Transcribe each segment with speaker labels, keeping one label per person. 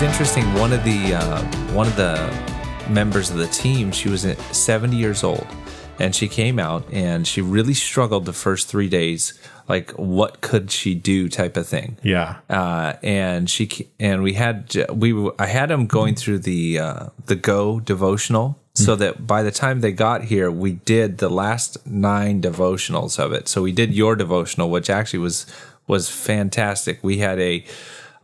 Speaker 1: was interesting. One of the uh, one of the members of the team, she was 70 years old, and she came out and she really struggled the first three days. Like, what could she do? Type of thing.
Speaker 2: Yeah.
Speaker 1: Uh, and she and we had we I had them going through the uh, the Go devotional. So that by the time they got here, we did the last nine devotionals of it. So we did your devotional, which actually was was fantastic. We had a,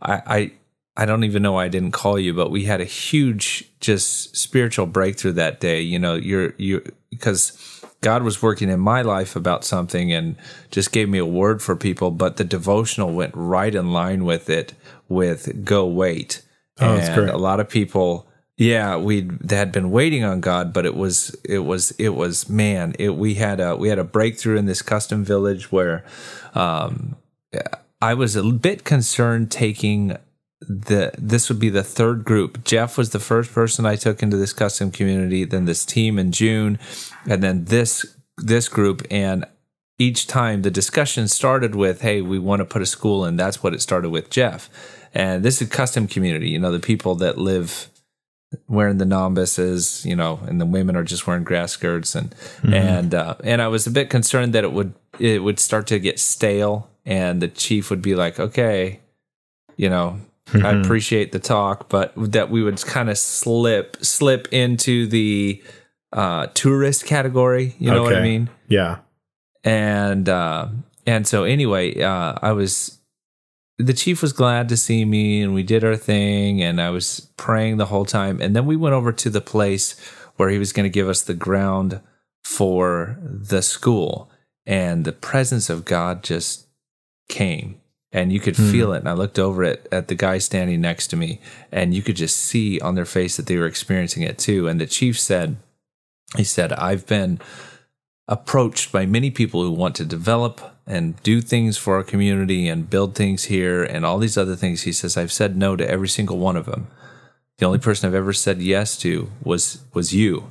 Speaker 1: I, I I don't even know why I didn't call you, but we had a huge just spiritual breakthrough that day. You know, you're you because God was working in my life about something and just gave me a word for people, but the devotional went right in line with it with go wait.
Speaker 2: Oh,
Speaker 1: and
Speaker 2: that's great.
Speaker 1: a lot of people yeah, we they had been waiting on God, but it was it was it was man, it we had a we had a breakthrough in this custom village where um I was a bit concerned taking the this would be the third group. Jeff was the first person I took into this custom community, then this team in June, and then this this group and each time the discussion started with, "Hey, we want to put a school in." That's what it started with, Jeff. And this is custom community, you know, the people that live wearing the nombuses, you know, and the women are just wearing grass skirts and and uh, and I was a bit concerned that it would it would start to get stale and the chief would be like, "Okay, you know, I appreciate the talk, but that we would kind of slip slip into the uh, tourist category. You know what I mean?
Speaker 2: Yeah.
Speaker 1: And uh, and so anyway, uh, I was the chief was glad to see me, and we did our thing, and I was praying the whole time, and then we went over to the place where he was going to give us the ground for the school, and the presence of God just came and you could feel it. And I looked over at, at the guy standing next to me, and you could just see on their face that they were experiencing it too. And the chief said, he said, I've been approached by many people who want to develop and do things for our community and build things here and all these other things. He says, I've said no to every single one of them. The only person I've ever said yes to was was you.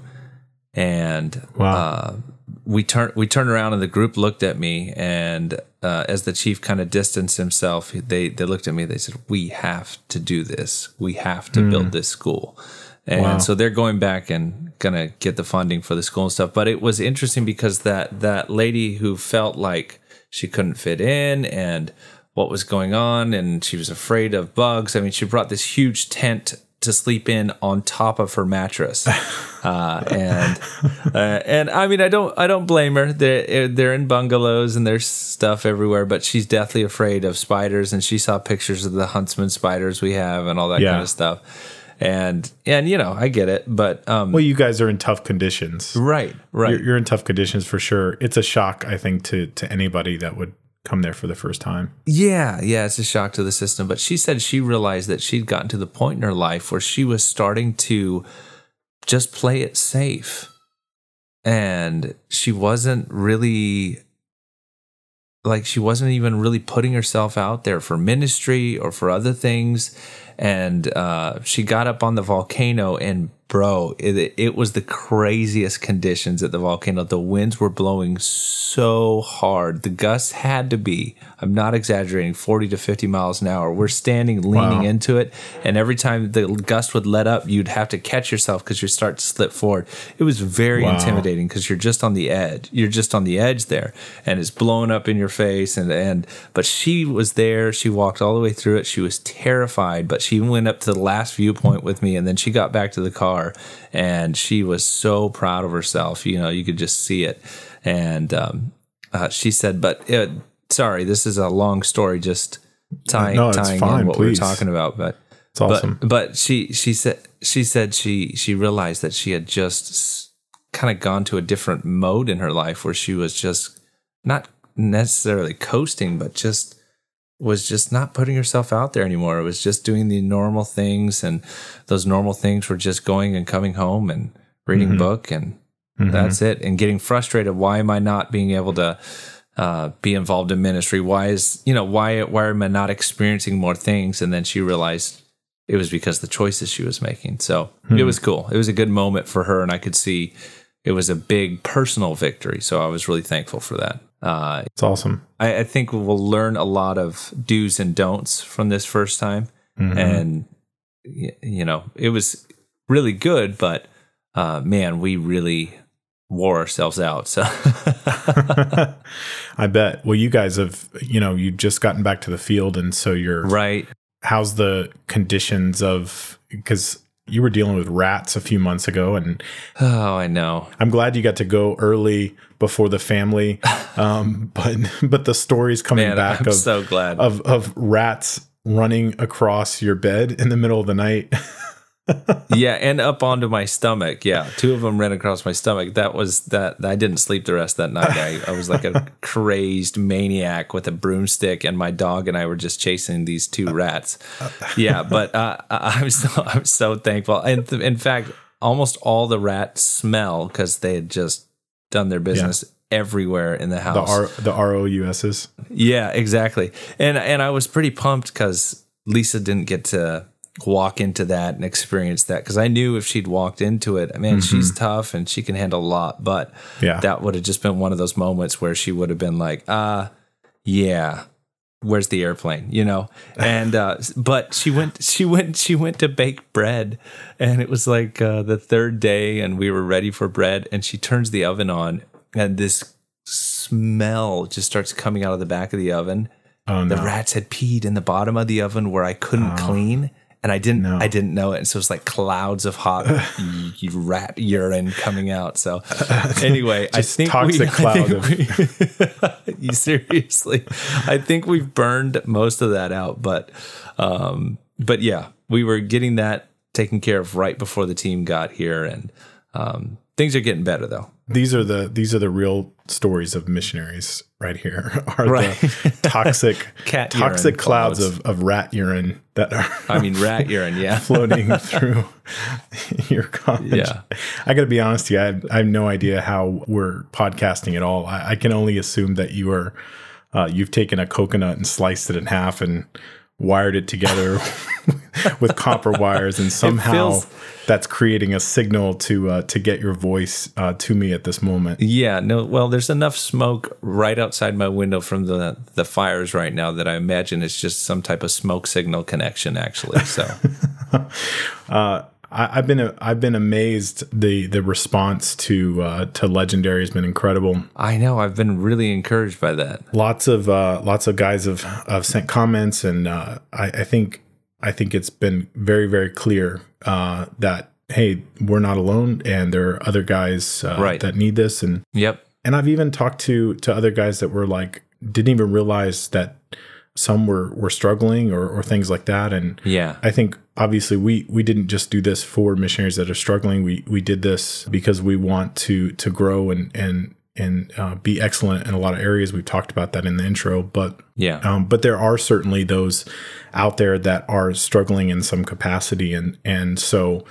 Speaker 1: And
Speaker 2: Wow.
Speaker 1: uh, we turned we turned around and the group looked at me and uh, as the chief kind of distanced himself they they looked at me they said we have to do this. We have to build this school. And
Speaker 2: Wow.
Speaker 1: so they're going back and gonna get the funding for the school and stuff. But it was interesting because that that lady who felt like she couldn't fit in and what was going on and she was afraid of bugs. I mean she brought this huge tent to sleep in on top of her mattress uh, and uh, and I mean I don't I don't blame her. They're they're in bungalows and there's stuff everywhere, but she's deathly afraid of spiders. And she saw pictures of the huntsman spiders we have and all that
Speaker 2: Yeah.
Speaker 1: kind of stuff. And and you know I get it, but um,
Speaker 2: Well, you guys are in tough conditions.
Speaker 1: right right
Speaker 2: You're, you're in tough conditions for sure. It's a shock, I think, to to anybody that would come there for the first time.
Speaker 1: Yeah, yeah, it's a shock to the system. But she said she realized that she'd gotten to the point in her life where she was starting to just play it safe. And she wasn't really like she wasn't even really putting herself out there for ministry or for other things. And uh, she got up on the volcano, and bro, it, it was the craziest conditions at the volcano. The winds were blowing so hard. The gusts had to be, I'm not exaggerating, 40 to 50 miles an hour. We're standing leaning
Speaker 2: Wow.
Speaker 1: into it. And every time the gust would let up, you'd have to catch yourself because you start to slip forward. It was very
Speaker 2: Wow.
Speaker 1: intimidating because you're just on the edge. You're just on the edge there and it's blowing up in your face. And, and, but she was there. She walked all the way through it. She was terrified, but she went up to the last viewpoint with me and then she got back to the car and she was so proud of herself. You know, you could just see it. And, um, uh, she said, but uh, sorry, this is a long story, just tying,
Speaker 2: No,
Speaker 1: tying
Speaker 2: fine,
Speaker 1: in what we
Speaker 2: please.
Speaker 1: were talking about. But
Speaker 2: It's awesome.
Speaker 1: but but she she said she said she she realized that she had just kind of gone to a different mode in her life where she was just not necessarily coasting, but just was just not putting herself out there anymore. It was just doing the normal things, and those normal things were just going and coming home and reading a book, and mm-hmm. that's it. And getting frustrated. Why am I not being able to? uh, be involved in ministry? Why is you know why why am I not experiencing more things? And then she realized it was because the choices she was making. So it hmm. was cool. It was a good moment for her, and I could see it was a big personal victory. So I was really thankful for that. Uh,
Speaker 2: It's awesome.
Speaker 1: I, I think we'll learn a lot of do's and don'ts from this first time, and you know, it was really good, but uh, man, we really wore ourselves out. So
Speaker 2: I bet. Well, you guys have, you know, you've just gotten back to the field, and so you're
Speaker 1: right.
Speaker 2: How's the conditions of because you were dealing with rats a few months ago, and
Speaker 1: oh, I know.
Speaker 2: I'm glad you got to go early before the family, um, but but the stories coming
Speaker 1: Man,
Speaker 2: back
Speaker 1: I'm
Speaker 2: of
Speaker 1: so glad
Speaker 2: of of rats running across your bed in the middle of the night.
Speaker 1: yeah, and up onto my stomach. Yeah, two of them ran across my stomach. That was that. I didn't sleep the rest of that night. I, I was like a crazed maniac with a broomstick, and my dog and I were just chasing these two rats. Yeah, but uh, I'm so I'm so thankful. And in fact, almost all the rats smell because they had just done their business. Yeah everywhere in the house.
Speaker 2: The R the R O U S's.
Speaker 1: Yeah, exactly. And and I was pretty pumped because Lisa didn't get to walk into that and experience that because I knew if she'd walked into it, man, mm-hmm. she's tough and she can handle a lot. But yeah. that would have just been one of those moments where she would have been like, uh, yeah, where's the airplane? You know? And uh, but she went she went she went to bake bread and it was like uh, the third day and we were ready for bread and she turns the oven on and this smell just starts coming out of the back of the oven. Oh, no. The rats had peed in the bottom of the oven where I couldn't oh. clean and I didn't no. I didn't know it. And so it's like clouds of hot rat urine coming out. So anyway, I think
Speaker 2: toxic we, cloud
Speaker 1: of we, seriously, I think we've burned most of that out. But um, but yeah, we were getting that taken care of right before the team got here, and um, things are getting better though
Speaker 2: these are the these are the real stories of missionaries right here are right. the toxic
Speaker 1: Cat
Speaker 2: toxic clouds of, of rat urine that are
Speaker 1: I mean rat urine yeah
Speaker 2: floating through your college.
Speaker 1: Yeah.
Speaker 2: I got to be honest with you I have, I have, no idea how we're podcasting at all. I, I can only assume that you are uh, you've taken a coconut and sliced it in half and wired it together with copper wires and somehow feels, that's creating a signal to uh, to get your voice uh, to me at this moment.
Speaker 1: Yeah, no, well, there's enough smoke right outside my window from the the fires right now that I imagine it's just some type of smoke signal connection actually. So
Speaker 2: uh, I, have been I've been amazed the the response to uh, to Legendary has been incredible.
Speaker 1: I know I've been really encouraged by that.
Speaker 2: Lots of uh, lots of guys have, have sent comments, and uh, I, I, think I think it's been very very clear uh, that hey we're not alone, and there are other guys uh, right. that need this. And
Speaker 1: yep,
Speaker 2: and I've even talked to to other guys that were like didn't even realize that some were were struggling or, or things like that. And
Speaker 1: yeah.
Speaker 2: I think obviously we we didn't just do this for missionaries that are struggling. We we did this because we want to to grow and and and uh, be excellent in a lot of areas. We've talked about that in the intro but
Speaker 1: yeah.
Speaker 2: um, but there are certainly those out there that are struggling in some capacity. And and so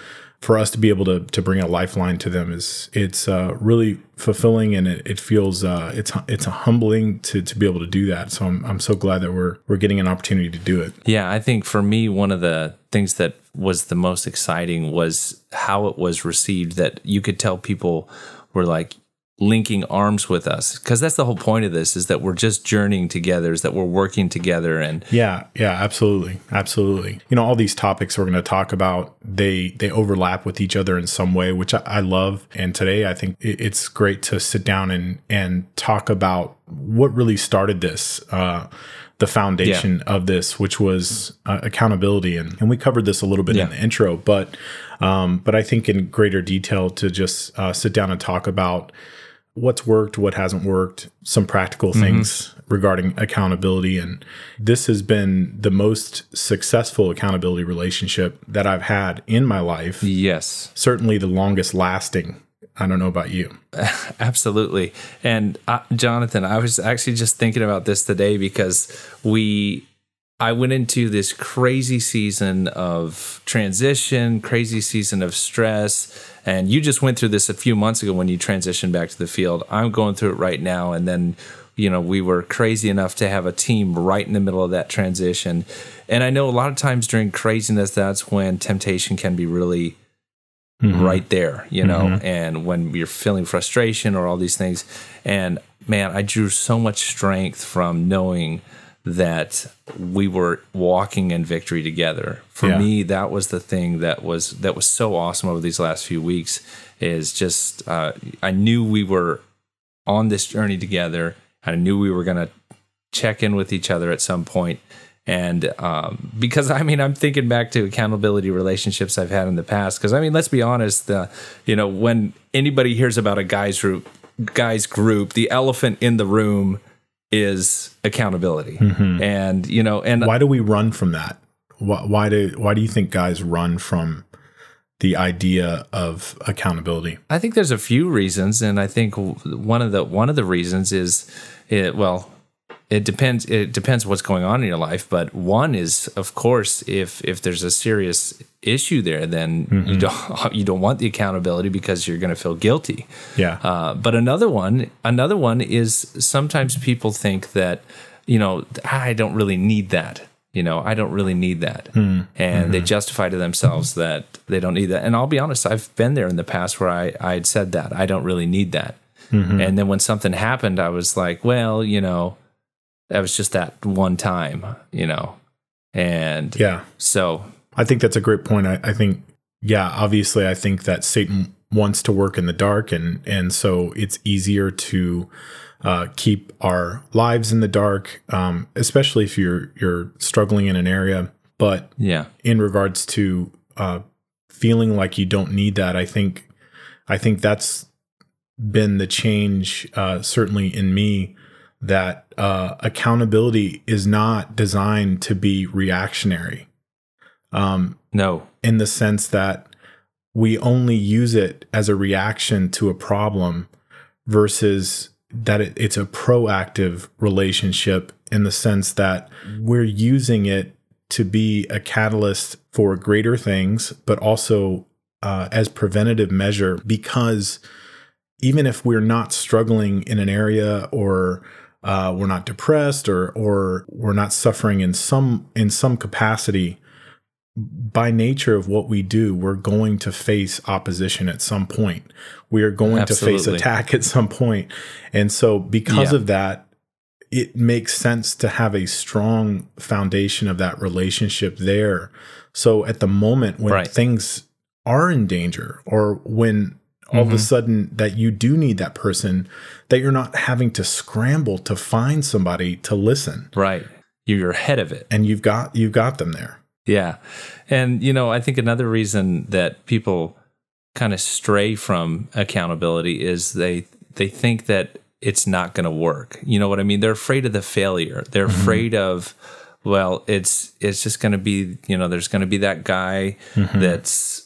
Speaker 2: for us to be able to to bring a lifeline to them is it's uh, really fulfilling and it, it feels uh, it's it's humbling to to be able to do that. So I'm I'm so glad that we're we're getting an opportunity to do it.
Speaker 1: Yeah, I think for me one of the things that was the most exciting was how it was received. That you could tell people were like, linking arms with us because that's the whole point of this is that we're just journeying together is that we're working together and
Speaker 2: yeah yeah absolutely absolutely you know all these topics we're going to talk about they they overlap with each other in some way which i, I love and today i think it's great to sit down and and talk about what really started this uh the foundation yeah. of this, which was uh, accountability, and, and we covered this a little bit yeah. in the intro, but um, but I think in greater detail to just uh, sit down and talk about what's worked, what hasn't worked, some practical mm-hmm. things regarding accountability. And this has been the most successful accountability relationship that I've had in my life.
Speaker 1: Yes.
Speaker 2: Certainly the longest lasting. I don't know about you.
Speaker 1: Absolutely. And uh, Jonathan, I was actually just thinking about this today because we I went into this crazy season of transition, crazy season of stress. And you just went through this a few months ago when you transitioned back to the field. I'm going through it right now. And then, you know, we were crazy enough to have a team right in the middle of that transition. And I know a lot of times during craziness, that's when temptation can be really mm-hmm. right there, you know, mm-hmm. and when you're feeling frustration or all these things. And man, I drew so much strength from knowing that we were walking in victory together. For
Speaker 2: Yeah.
Speaker 1: me, that was the thing that was that was so awesome over these last few weeks. Is just uh, I knew we were on this journey together. I knew we were going to check in with each other at some point. And um, because I mean, I'm thinking back to accountability relationships I've had in the past. Because I mean, let's be honest, uh, you know, when anybody hears about a guys group, guys group, the elephant in the room is accountability. Mm-hmm. And you know, and
Speaker 2: Why do we run from that? Why, why do why do you think guys run from the idea of accountability?
Speaker 1: I think there's a few reasons, and I think one of the one of the reasons is, it, well, it depends. It depends what's going on in your life, but one is, of course, if if there's a serious issue there, then mm-hmm. you don't you don't want the accountability because you're going to feel guilty.
Speaker 2: Yeah.
Speaker 1: Uh, but another one, another one is sometimes people think that, you know, I don't really need that. You know, I don't really need that, hmm. and they mm-hmm. justify to themselves that they don't need that. And I'll be honest, I've been there in the past where I I had said that I don't really need that, mm-hmm. and then when something happened, I was like, well, you know, that was just that one time, you know, and
Speaker 2: yeah.
Speaker 1: so
Speaker 2: I think that's a great point. I, I think, yeah, obviously, I think that Satan wants to work in the dark, and and so it's easier to uh, keep our lives in the dark, um, especially if you're you're struggling in an area. But
Speaker 1: yeah,
Speaker 2: in regards to uh, feeling like you don't need that, I think I think that's been the change, uh, certainly in me, that uh, accountability is not designed to be reactionary. Um,
Speaker 1: no,
Speaker 2: in the sense that we only use it as a reaction to a problem versus that it, it's a proactive relationship in the sense that we're using it to be a catalyst for greater things, but also uh, as preventative measure because even if we're not struggling in an area or uh, we're not depressed or or we're not suffering in some in some capacity by nature of what we do, we're going to face opposition at some point. We are going to face attack at some point. And so, because
Speaker 1: Yeah.
Speaker 2: of that, it makes sense to have a strong foundation of that relationship there. So, at the moment when
Speaker 1: Right.
Speaker 2: things are in danger or when all of a
Speaker 1: Mhm.
Speaker 2: sudden that you do need that person, that you're not having to scramble to find somebody to listen
Speaker 1: right, you're ahead of it.
Speaker 2: and you've got you've got them there.
Speaker 1: Yeah. And, you know, I think another reason that people kind of stray from accountability is they they think that it's not going to work. You know what I mean? They're afraid of the failure. They're afraid of well, it's it's just going to be, you know, there's going to be that guy that's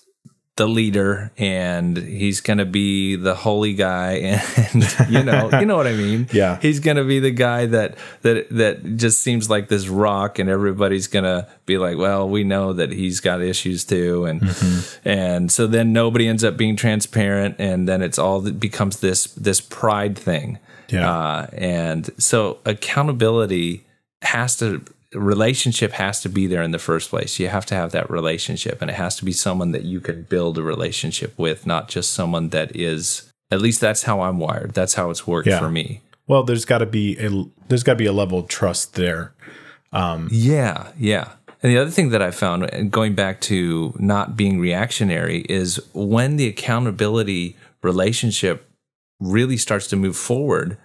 Speaker 1: the leader and he's going to be the holy guy and you know, you know what I mean?
Speaker 2: Yeah.
Speaker 1: he's gonna be the guy that that that just seems like this rock, and everybody's gonna be like, well, we know that he's got issues too, and
Speaker 2: Mm-hmm.
Speaker 1: and so then nobody ends up being transparent, and then it's all it becomes this this pride thing,
Speaker 2: Yeah.
Speaker 1: uh, and so accountability has to relationship has to be there in the first place. You have to have that relationship, and it has to be someone that you can build a relationship with, not just someone that is. At least that's how I'm wired. That's how it's worked
Speaker 2: Yeah.
Speaker 1: for me.
Speaker 2: Well, there's got to be a there's got to be a level of trust there.
Speaker 1: Um, yeah, yeah. And the other thing that I found, and going back to not being reactionary, is when the accountability relationship really starts to move forward,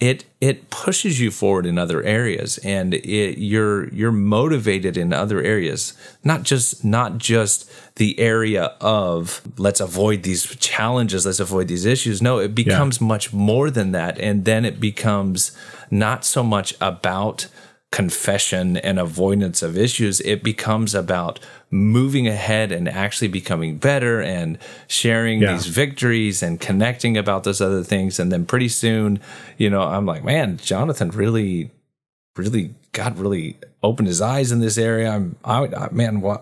Speaker 1: it it pushes you forward in other areas, and it, you're you're motivated in other areas. Not just not just the area of let's avoid these challenges, let's avoid these issues. No, it becomes much more than that, and then it becomes not so much about confession and avoidance of issues, it becomes about moving ahead and actually becoming better and sharing
Speaker 2: Yeah.
Speaker 1: these victories and connecting about those other things. And then pretty soon, you know, I'm like, man, Jonathan really, really God really opened his eyes in this area. I'm, I, I man, why,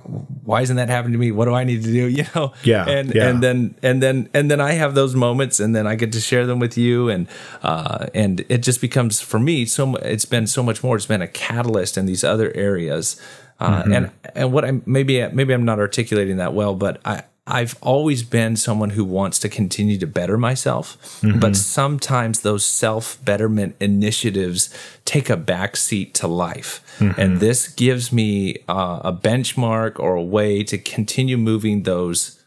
Speaker 1: why isn't that happening to me? What do I need to do? You know?
Speaker 2: Yeah,
Speaker 1: And
Speaker 2: yeah.
Speaker 1: and then and then and then I have those moments, and then I get to share them with you, and uh, and it just becomes for me so. It's been so much more. It's been a catalyst in these other areas, uh,
Speaker 2: Mm-hmm.
Speaker 1: and and what I maybe maybe I'm not articulating that well, but I I've always been someone who wants to continue to better myself,
Speaker 2: Mm-hmm.
Speaker 1: but sometimes those self betterment initiatives take a backseat to life.
Speaker 2: Mm-hmm.
Speaker 1: And this gives me uh, a benchmark or a way to continue moving those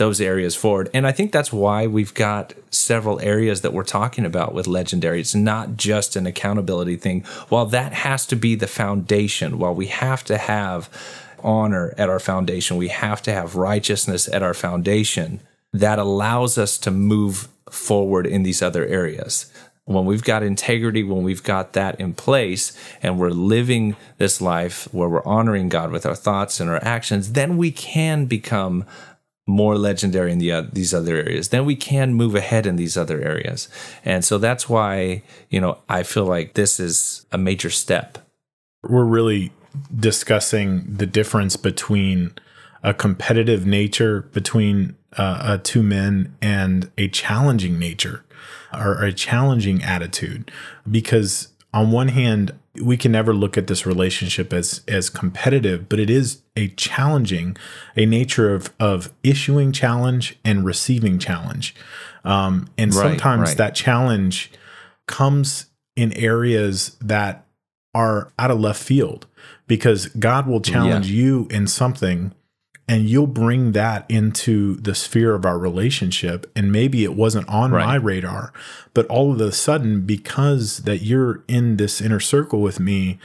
Speaker 1: those areas forward. And I think that's why we've got several areas that we're talking about with legendary. It's not just an accountability thing. While that has to be the foundation, while we have to have honor at our foundation, we have to have righteousness at our foundation, that allows us to move forward in these other areas. When we've got integrity, when we've got that in place, and we're living this life where we're honoring God with our thoughts and our actions, then we can become more legendary in the uh, these other areas. Then we can move ahead in these other areas. And so that's why you know i feel like this is a major step.
Speaker 2: We're really discussing the difference between a competitive nature between uh, uh, two men and a challenging nature or a challenging attitude. Because on one hand we can never look at this relationship as as competitive but it is a challenging a nature of of issuing challenge and receiving challenge um, and
Speaker 1: Right,
Speaker 2: sometimes
Speaker 1: right.
Speaker 2: that challenge comes in areas that are out of left field because God will challenge you in something and you'll bring that into the sphere of our relationship and maybe it wasn't on
Speaker 1: Right.
Speaker 2: my radar but all of a sudden because that you're in this inner circle with me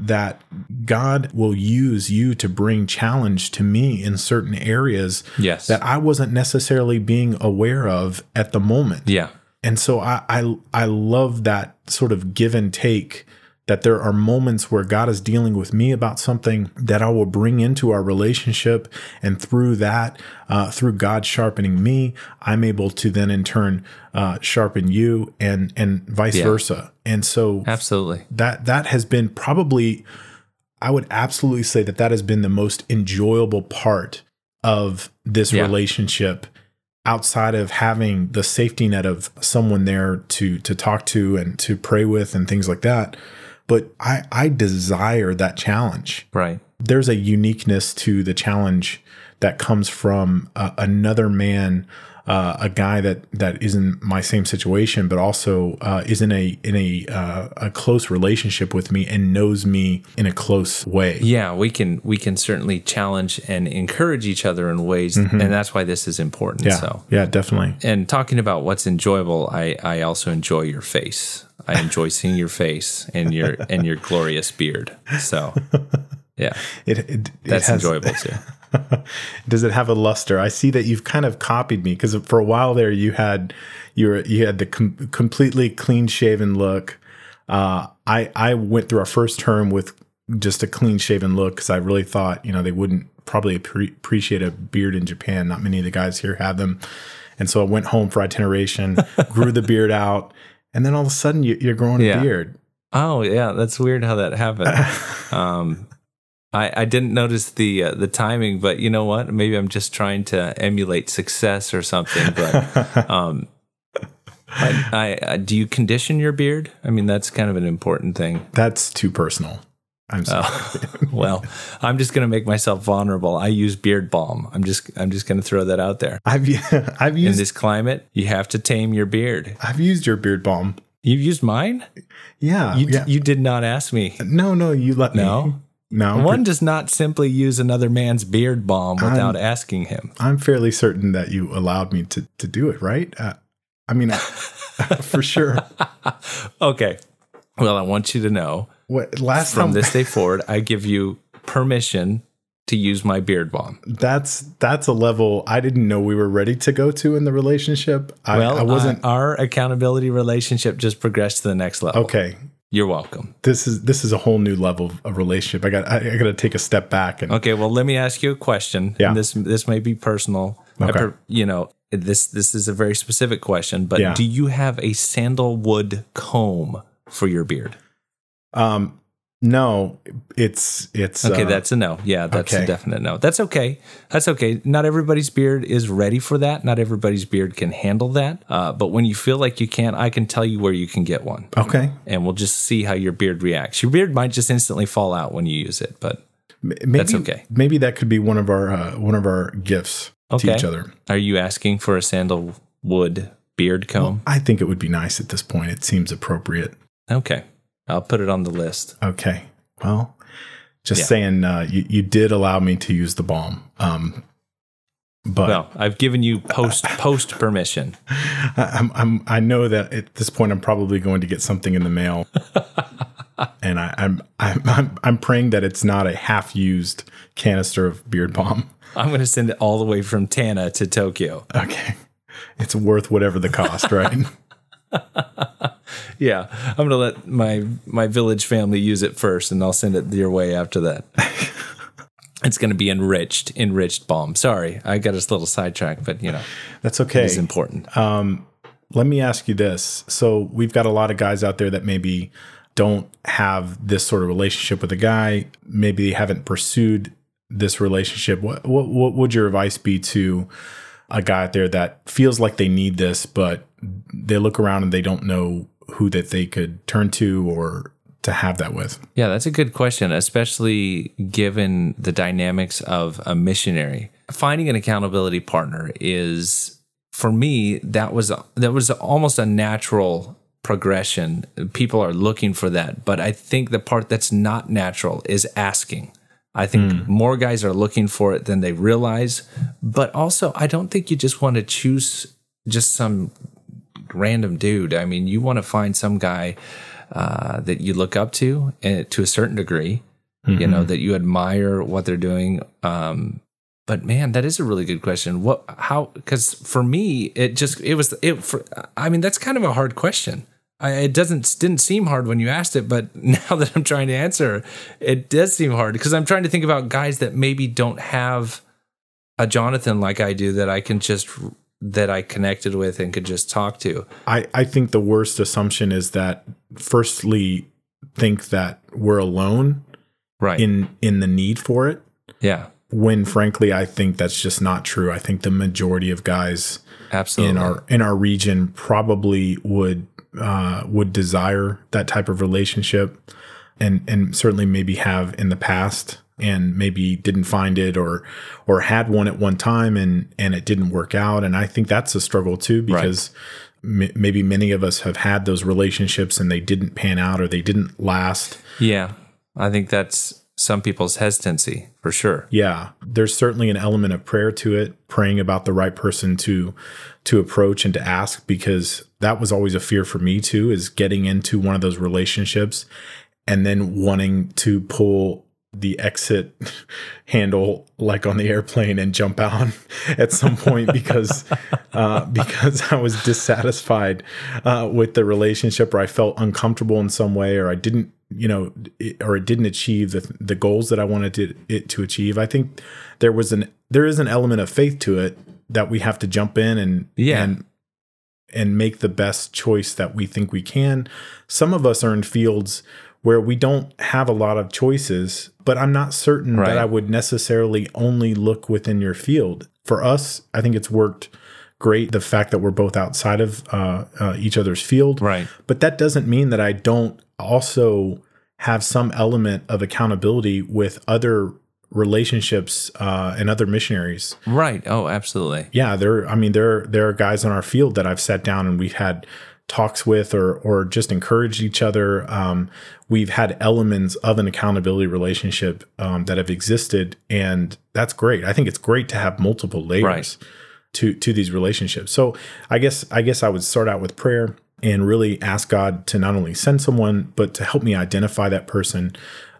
Speaker 2: that God will use you to bring challenge to me in certain areas
Speaker 1: Yes.
Speaker 2: that I wasn't necessarily being aware of at the moment
Speaker 1: yeah
Speaker 2: and so I, I I love that sort of give and take that there are moments where God is dealing with me about something that I will bring into our relationship, and through that, uh, through God sharpening me, I'm able to then in turn uh, sharpen you, and and vice
Speaker 1: Yeah.
Speaker 2: versa. And so
Speaker 1: absolutely
Speaker 2: that that has been probably I would absolutely say that that has been the most enjoyable part of this
Speaker 1: Yeah.
Speaker 2: relationship outside of having the safety net of someone there to to talk to and to pray with and things like that but I I desire that challenge.
Speaker 1: Right.
Speaker 2: There's a uniqueness to the challenge that comes from uh, another man, uh, a guy that that is in my same situation, but also uh, is in a in a uh, a close relationship with me and knows me in a close way.
Speaker 1: yeah we can we can certainly challenge and encourage each other in ways and that's why this is important
Speaker 2: Mm-hmm. Yeah,
Speaker 1: so
Speaker 2: yeah, definitely.
Speaker 1: and talking about what's enjoyable i i also enjoy your face i enjoy seeing your face and your and your glorious beard so yeah
Speaker 2: It, it, it
Speaker 1: that's
Speaker 2: has-
Speaker 1: enjoyable too
Speaker 2: Does it have a luster? I see that you've kind of copied me because for a while there you had you were you had the com- completely clean shaven look. Uh, I I went through our first term with just a clean shaven look because I really thought you know they wouldn't probably appre- appreciate a beard in Japan. Not many of the guys here have them, and so I went home for itineration, grew the beard out, and then all of a sudden you, you're growing
Speaker 1: Yeah.
Speaker 2: a beard.
Speaker 1: Oh yeah, that's weird how that happened. um, I I didn't notice the uh, the timing, but you know what? Maybe I'm just trying to emulate success or something. But um, I, I, I do you condition your beard? I mean, that's kind of an important thing.
Speaker 2: That's too personal. I'm sorry.
Speaker 1: Well, I'm just gonna make myself vulnerable. I use beard balm. I'm just I'm just gonna throw that out there.
Speaker 2: I've I've
Speaker 1: In
Speaker 2: used
Speaker 1: this climate, you have to tame your beard.
Speaker 2: I've used your beard balm.
Speaker 1: You've used mine.
Speaker 2: Yeah,
Speaker 1: You
Speaker 2: yeah.
Speaker 1: you did not ask me.
Speaker 2: No, no, you let me.
Speaker 1: No?
Speaker 2: No,
Speaker 1: One does not simply use another man's beard balm without asking him.
Speaker 2: I'm fairly certain that you allowed me to to do it, right? Uh, I mean, I- for sure.
Speaker 1: Okay. Well, I want you to know
Speaker 2: What last
Speaker 1: from
Speaker 2: time?
Speaker 1: this day forward, I give you permission to use my beard balm.
Speaker 2: that's that's a level I didn't know we were ready to go to in the relationship. I,
Speaker 1: Well,
Speaker 2: I wasn't
Speaker 1: uh, our accountability relationship just progressed to the next level.
Speaker 2: okay.
Speaker 1: You're welcome.
Speaker 2: This is this is a whole new level of relationship. I got I, I got to take a step back and
Speaker 1: Okay, well, let me ask you a question.
Speaker 2: Yeah.
Speaker 1: And this this may be personal. I
Speaker 2: Okay.
Speaker 1: per- you know, this this is a very specific question, but
Speaker 2: Yeah.
Speaker 1: do you have a sandalwood comb for your beard?
Speaker 2: um no, it's it's
Speaker 1: Okay,
Speaker 2: uh,
Speaker 1: that's a no. Yeah, that's
Speaker 2: okay.
Speaker 1: a definite no. That's okay. That's okay. Not everybody's beard is ready for that. Not everybody's beard can handle that. Uh, but when you feel like you can't, I can tell you where you can get one,
Speaker 2: okay.
Speaker 1: and we'll just see how your beard reacts. Your beard might just instantly fall out when you use it, but
Speaker 2: Maybe,
Speaker 1: That's okay.
Speaker 2: Maybe that could be one of our uh, one of our gifts
Speaker 1: Okay.
Speaker 2: to each other.
Speaker 1: Are you asking for a sandalwood beard comb?
Speaker 2: I think it would be nice at this point. It seems appropriate.
Speaker 1: Okay. I'll put it on the list.
Speaker 2: Okay. Well, just
Speaker 1: Yeah.
Speaker 2: saying, uh, you, you did allow me to use the balm. Um, but
Speaker 1: Well, I've given you post post permission.
Speaker 2: I, I'm, I'm, I know that at this point I'm probably going to get something in the mail, and I, I'm, I'm, I'm, I'm praying that it's not a half-used canister of beard balm.
Speaker 1: I'm going to send it all the way from Tanna to Tokyo.
Speaker 2: Okay, it's worth whatever the cost, right?
Speaker 1: Yeah, I'm going to let my my village family use it first, and I'll send it your way after that. it's going to be enriched, enriched balm. Sorry, I got us a little sidetracked, but you know,
Speaker 2: That's okay.
Speaker 1: it's important.
Speaker 2: Um, let me ask you this. So we've got a lot of guys out there that maybe don't have this sort of relationship with a guy. Maybe they haven't pursued this relationship. What what what would your advice be to a guy out there that feels like they need this, but they look around and they don't know who that they could turn to or to have that with?
Speaker 1: Yeah, that's a good question, especially given the dynamics of a missionary. Finding an accountability partner is for me that was that was almost a natural progression. People are looking for that, but I think the part that's not natural is asking. I think more guys are looking for it than they realize, but also I don't think you just want to choose just some random dude. I mean, you want to find some guy uh, that you look up to uh, to a certain degree, you know, that you admire what they're doing. Um, but man, that is a really good question. What, how, because for me, it just, it was, it, for, I mean, that's kind of a hard question. I, it doesn't, didn't seem hard when you asked it, but now that I'm trying to answer, it does seem hard because I'm trying to think about guys that maybe don't have a Jonathan like I do that I can just, that I connected with and could just talk to.
Speaker 2: I, I think the worst assumption is that firstly think that we're alone
Speaker 1: Right.
Speaker 2: in in the need for it
Speaker 1: yeah.
Speaker 2: when frankly I think that's just not true. I think the majority of guys
Speaker 1: Absolutely.
Speaker 2: in our in our region probably would uh, would desire that type of relationship, and and certainly maybe have in the past, and maybe didn't find it or or had one at one time and and it didn't work out. And I think that's a struggle too because. m- Maybe many of us have had those relationships and they didn't pan out or they didn't last.
Speaker 1: Yeah, I think that's some people's hesitancy for sure.
Speaker 2: Yeah, there's certainly an element of prayer to it, praying about the right person to to approach and to ask because that was always a fear for me too is getting into one of those relationships and then wanting to pull the exit handle like on the airplane and jump out at some point because uh, because I was dissatisfied uh, with the relationship or I felt uncomfortable in some way or I didn't you know it, or it didn't achieve the the goals that I wanted it, it to achieve. I think there was an there is an element of faith to it that we have to jump in and
Speaker 1: Yeah.
Speaker 2: and and make the best choice that we think we can. Some of us are in fields where we don't have a lot of choices, but I'm not certain
Speaker 1: Right.
Speaker 2: that I would necessarily only look within your field. For us, I think it's worked great the fact that we're both outside of uh, uh, each other's field.
Speaker 1: Right.
Speaker 2: But that doesn't mean that I don't also have some element of accountability with other relationships uh, and other missionaries.
Speaker 1: Right. Oh, absolutely.
Speaker 2: Yeah, there. I mean, there there are guys on our field that I've sat down and we've had talks with, or or just encouraged each other. Um, we've had elements of an accountability relationship um, that have existed, and that's great. I think it's great to have multiple layers
Speaker 1: Right.
Speaker 2: To to these relationships. So I guess I guess I would start out with prayer and really ask God to not only send someone, but to help me identify that person,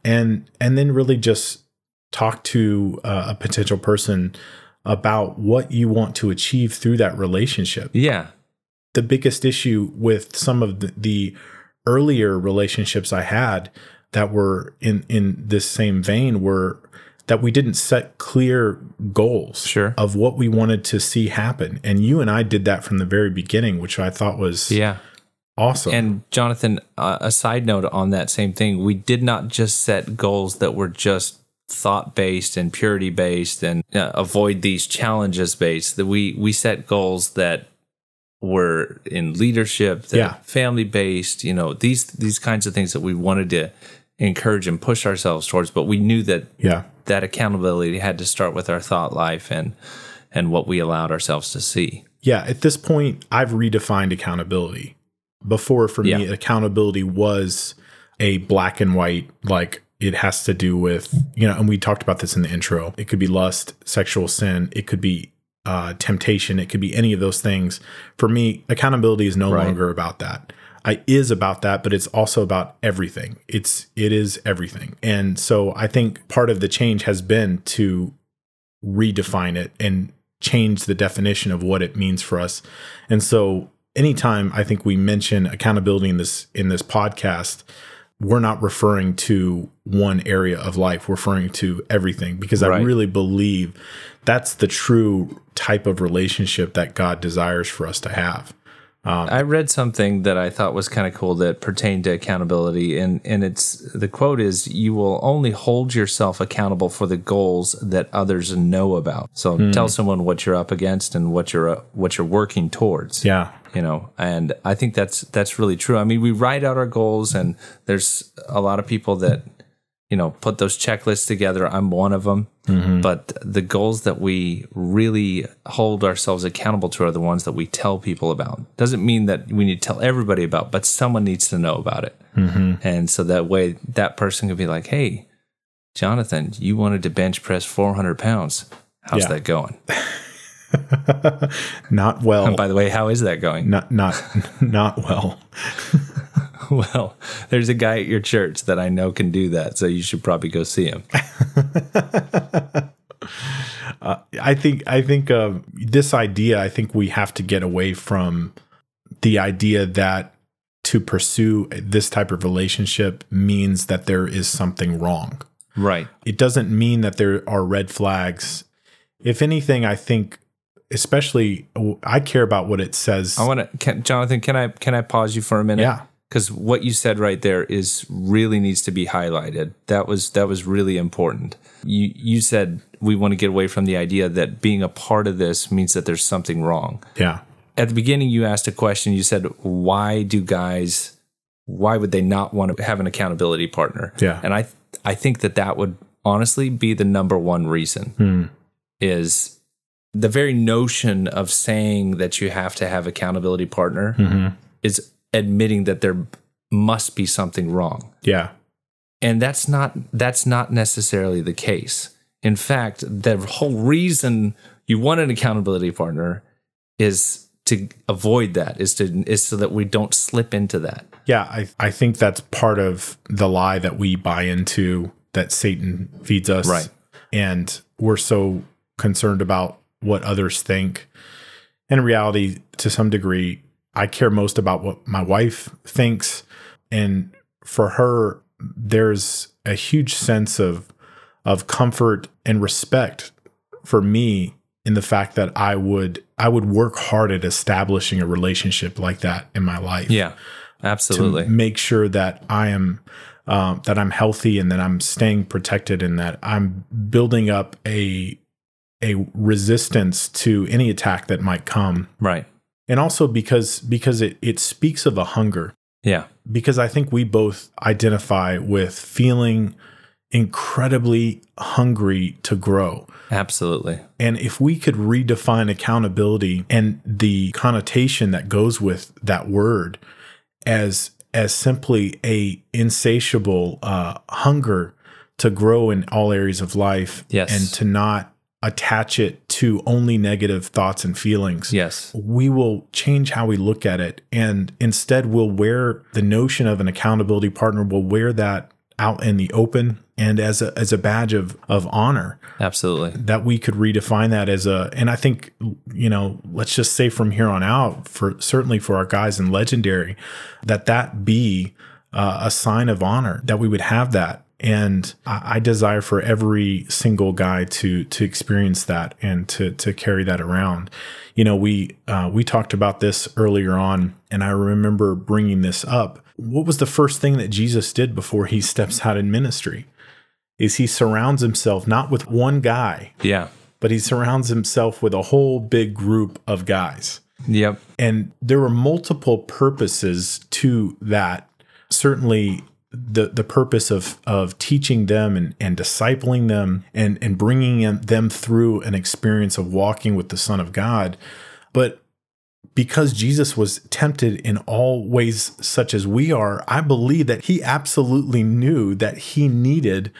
Speaker 2: and and then really just talk to uh, a potential person about what you want to achieve through that relationship.
Speaker 1: Yeah.
Speaker 2: The biggest issue with some of the, the earlier relationships I had that were in in this same vein were that we didn't set clear goals
Speaker 1: Sure.
Speaker 2: of what we wanted to see happen. And you and I did that from the very beginning, which I thought was
Speaker 1: Yeah.
Speaker 2: awesome.
Speaker 1: And Jonathan, uh, a side note on that same thing, we did not just set goals that were just thought based and purity based and uh, avoid these challenges based. That we we set goals that were in leadership, that
Speaker 2: Yeah.
Speaker 1: family based. You know these these kinds of things that we wanted to encourage and push ourselves towards. But we knew that
Speaker 2: yeah.
Speaker 1: That accountability had to start with our thought life and and what we allowed ourselves to see.
Speaker 2: Yeah, at this point, I've redefined accountability. Before, for me, accountability was a black and white, like it has to do with, you know, and we talked about this in the intro. It could be lust, sexual sin, it could be uh, temptation, it could be any of those things. For me, accountability is no
Speaker 1: Right.
Speaker 2: longer about that. I is about that, but it's also about everything. It's it is everything. And so I think part of the change has been to redefine it and change the definition of what it means for us. And so anytime I think we mention accountability in this in this podcast, we're not referring to one area of life, we're referring to everything because I really believe that's the true type of relationship that God desires for us to have.
Speaker 1: I read something that I thought was kind of cool that pertained to accountability, and and it's the quote is you will only hold yourself accountable for the goals that others know about. So tell someone what you're up against and what you're uh, what you're working towards.
Speaker 2: Yeah.
Speaker 1: you know and i think that's that's really true i mean we write out our goals and there's a lot of people that you know put those checklists together. I'm one of them mm-hmm. but the goals that we really hold ourselves accountable to are the ones that we tell people about. Doesn't mean that we need to tell everybody about but someone needs to know about it. Mm-hmm. And so that way that person could be like hey jonathan you wanted to bench press 400 pounds. How's
Speaker 2: Yeah.
Speaker 1: that going?
Speaker 2: Not well.
Speaker 1: And by the way how is that going?
Speaker 2: Not not not well.
Speaker 1: Well, there's a guy at your church that I know can do that, so you should probably go see him.
Speaker 2: I think I think uh, this idea. I think we have to get away from the idea that to pursue this type of relationship means that there is something wrong.
Speaker 1: Right.
Speaker 2: It doesn't mean that there are red flags. If anything, I think, especially, I care about what it says.
Speaker 1: I want to, Jonathan. Can I can I pause you for a minute?
Speaker 2: Yeah.
Speaker 1: Because what you said right there is really needs to be highlighted. That was that was really important. You you said we want to get away from the idea that being a part of this means that there's something wrong.
Speaker 2: yeah,
Speaker 1: At the beginning, you asked a question. You said, "Why do guys? Why would they not want to have an accountability partner?"
Speaker 2: Yeah.
Speaker 1: and I I think that that would honestly be the number one reason. Hmm. Is the very notion of saying that you have to have accountability partner mm-hmm. is admitting that there must be something wrong
Speaker 2: yeah,
Speaker 1: and that's not that's not necessarily the case in fact the whole reason you want an accountability partner is to avoid that is to is so that we don't slip into that
Speaker 2: yeah. I I think that's part of the lie that we buy into that Satan feeds us.
Speaker 1: Right.
Speaker 2: and we're so concerned about what others think. And in reality, to some degree, I care most about what my wife thinks. And for her, there's a huge sense of of comfort and respect for me in the fact that I would I would work hard at establishing a relationship like that in my life
Speaker 1: yeah absolutely
Speaker 2: to make sure that I am um, that I'm healthy and that I'm staying protected and that I'm building up a a resistance to any attack that might come.
Speaker 1: right
Speaker 2: And also because because it it speaks of a hunger.
Speaker 1: yeah
Speaker 2: Because I think we both identify with feeling incredibly hungry to grow.
Speaker 1: absolutely
Speaker 2: And if we could redefine accountability and the connotation that goes with that word as as simply a insatiable uh, hunger to grow in all areas of life
Speaker 1: Yes.
Speaker 2: and to not attach it to only negative thoughts and feelings.
Speaker 1: Yes.
Speaker 2: We will change how we look at it and instead we'll wear the notion of an accountability partner we'll wear that out in the open and as a as a badge of of honor.
Speaker 1: Absolutely.
Speaker 2: That we could redefine that as a and i think you know let's just say from here on out for certainly for our guys in legendary that that be uh, a sign of honor that we would have that and I, I desire for every single guy to to experience that and to to carry that around. You know we uh, we talked about this earlier on and i remember bringing this up. What was the first thing that jesus did before he steps out in ministry? Is he surrounds himself not with one guy,
Speaker 1: yeah.
Speaker 2: but he surrounds himself with a whole big group of guys.
Speaker 1: yep.
Speaker 2: And there were multiple purposes to that. Certainly, the the purpose of of teaching them and, and discipling them and and bringing them through an experience of walking with the Son of God, but because Jesus was tempted in all ways such as we are, I believe that he absolutely knew that he needed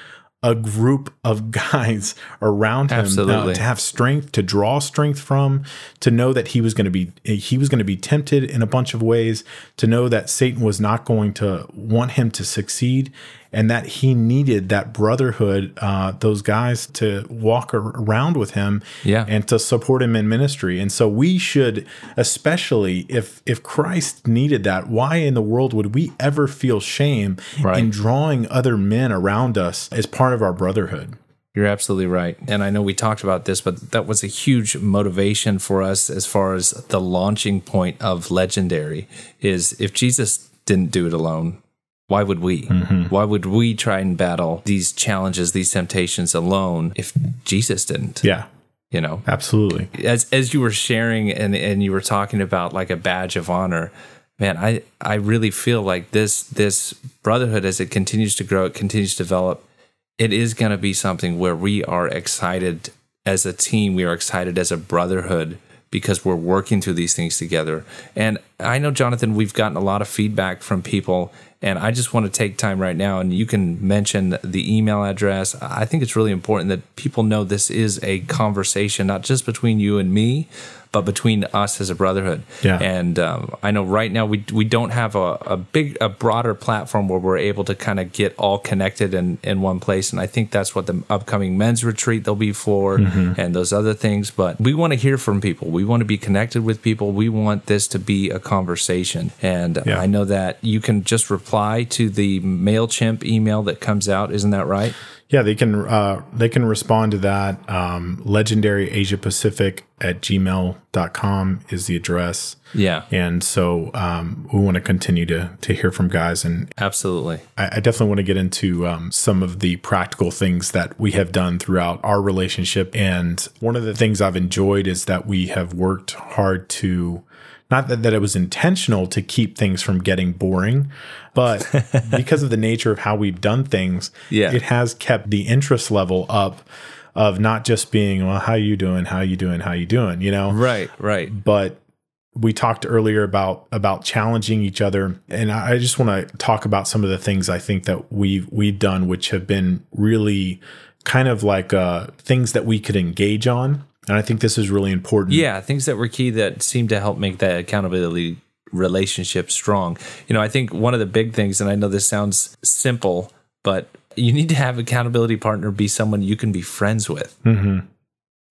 Speaker 2: a group of guys around him uh, to have strength to draw strength from to know that he was going to be he was going to be tempted in a bunch of ways to know that Satan was not going to want him to succeed and that he needed that brotherhood, uh, those guys to walk around with him,
Speaker 1: yeah.
Speaker 2: and to support him in ministry. And so we should, especially if if Christ needed that, why in the world would we ever feel shame right. in drawing other men around us as part of our brotherhood?
Speaker 1: You're absolutely right. And I know we talked about this, but that was a huge motivation for us as far as the launching point of Legendary is if Jesus didn't do it alone, why would we? Mm-hmm. Why would we try and battle these challenges, these temptations alone if Jesus didn't?
Speaker 2: Yeah.
Speaker 1: You know?
Speaker 2: Absolutely.
Speaker 1: As as you were sharing and, and you were talking about like a badge of honor, man, I, I really feel like this this brotherhood as it continues to grow, it continues to develop, it is gonna be something where we are excited as a team, we are excited as a brotherhood because we're working through these things together. And I know, Jonathan, we've gotten a lot of feedback from people and I just want to take time right now, and you can mention the email address. I think it's really important that people know this is a conversation, not just between you and me, but between us as a brotherhood.
Speaker 2: Yeah.
Speaker 1: And um, I know right now we we don't have a, a big a broader platform where we're able to kind of get all connected in in one place. And I think that's what the upcoming men's retreat they'll be for, mm-hmm. and those other things. But we want to hear from people. We want to be connected with people. We want this to be a conversation. And yeah. I know that you can just reply to the Mailchimp email that comes out. Isn't that right?
Speaker 2: Yeah, they can uh, they can respond to that. Um, legendary Asia Pacific at gmail.com is the address.
Speaker 1: Yeah.
Speaker 2: And so um, we want to continue to to hear from guys and
Speaker 1: absolutely.
Speaker 2: I, I definitely want to get into um, some of the practical things that we have done throughout our relationship. And one of the things I've enjoyed is that we have worked hard to not that, that it was intentional to keep things from getting boring, but because of the nature of how we've done things,
Speaker 1: yeah.
Speaker 2: it has kept the interest level up of not just being, well, how are you doing? How are you doing? How are you doing? You know?
Speaker 1: Right, right.
Speaker 2: But we talked earlier about about challenging each other and i just want to talk about some of the things i think that we've we've done which have been really kind of like uh, things that we could engage on and I think this is really important.
Speaker 1: Yeah, things that were key that seem to help make that accountability relationship strong. You know, I think one of the big things, and I know this sounds simple, but you need to have accountability partner be someone you can be friends with.
Speaker 2: Mm-hmm.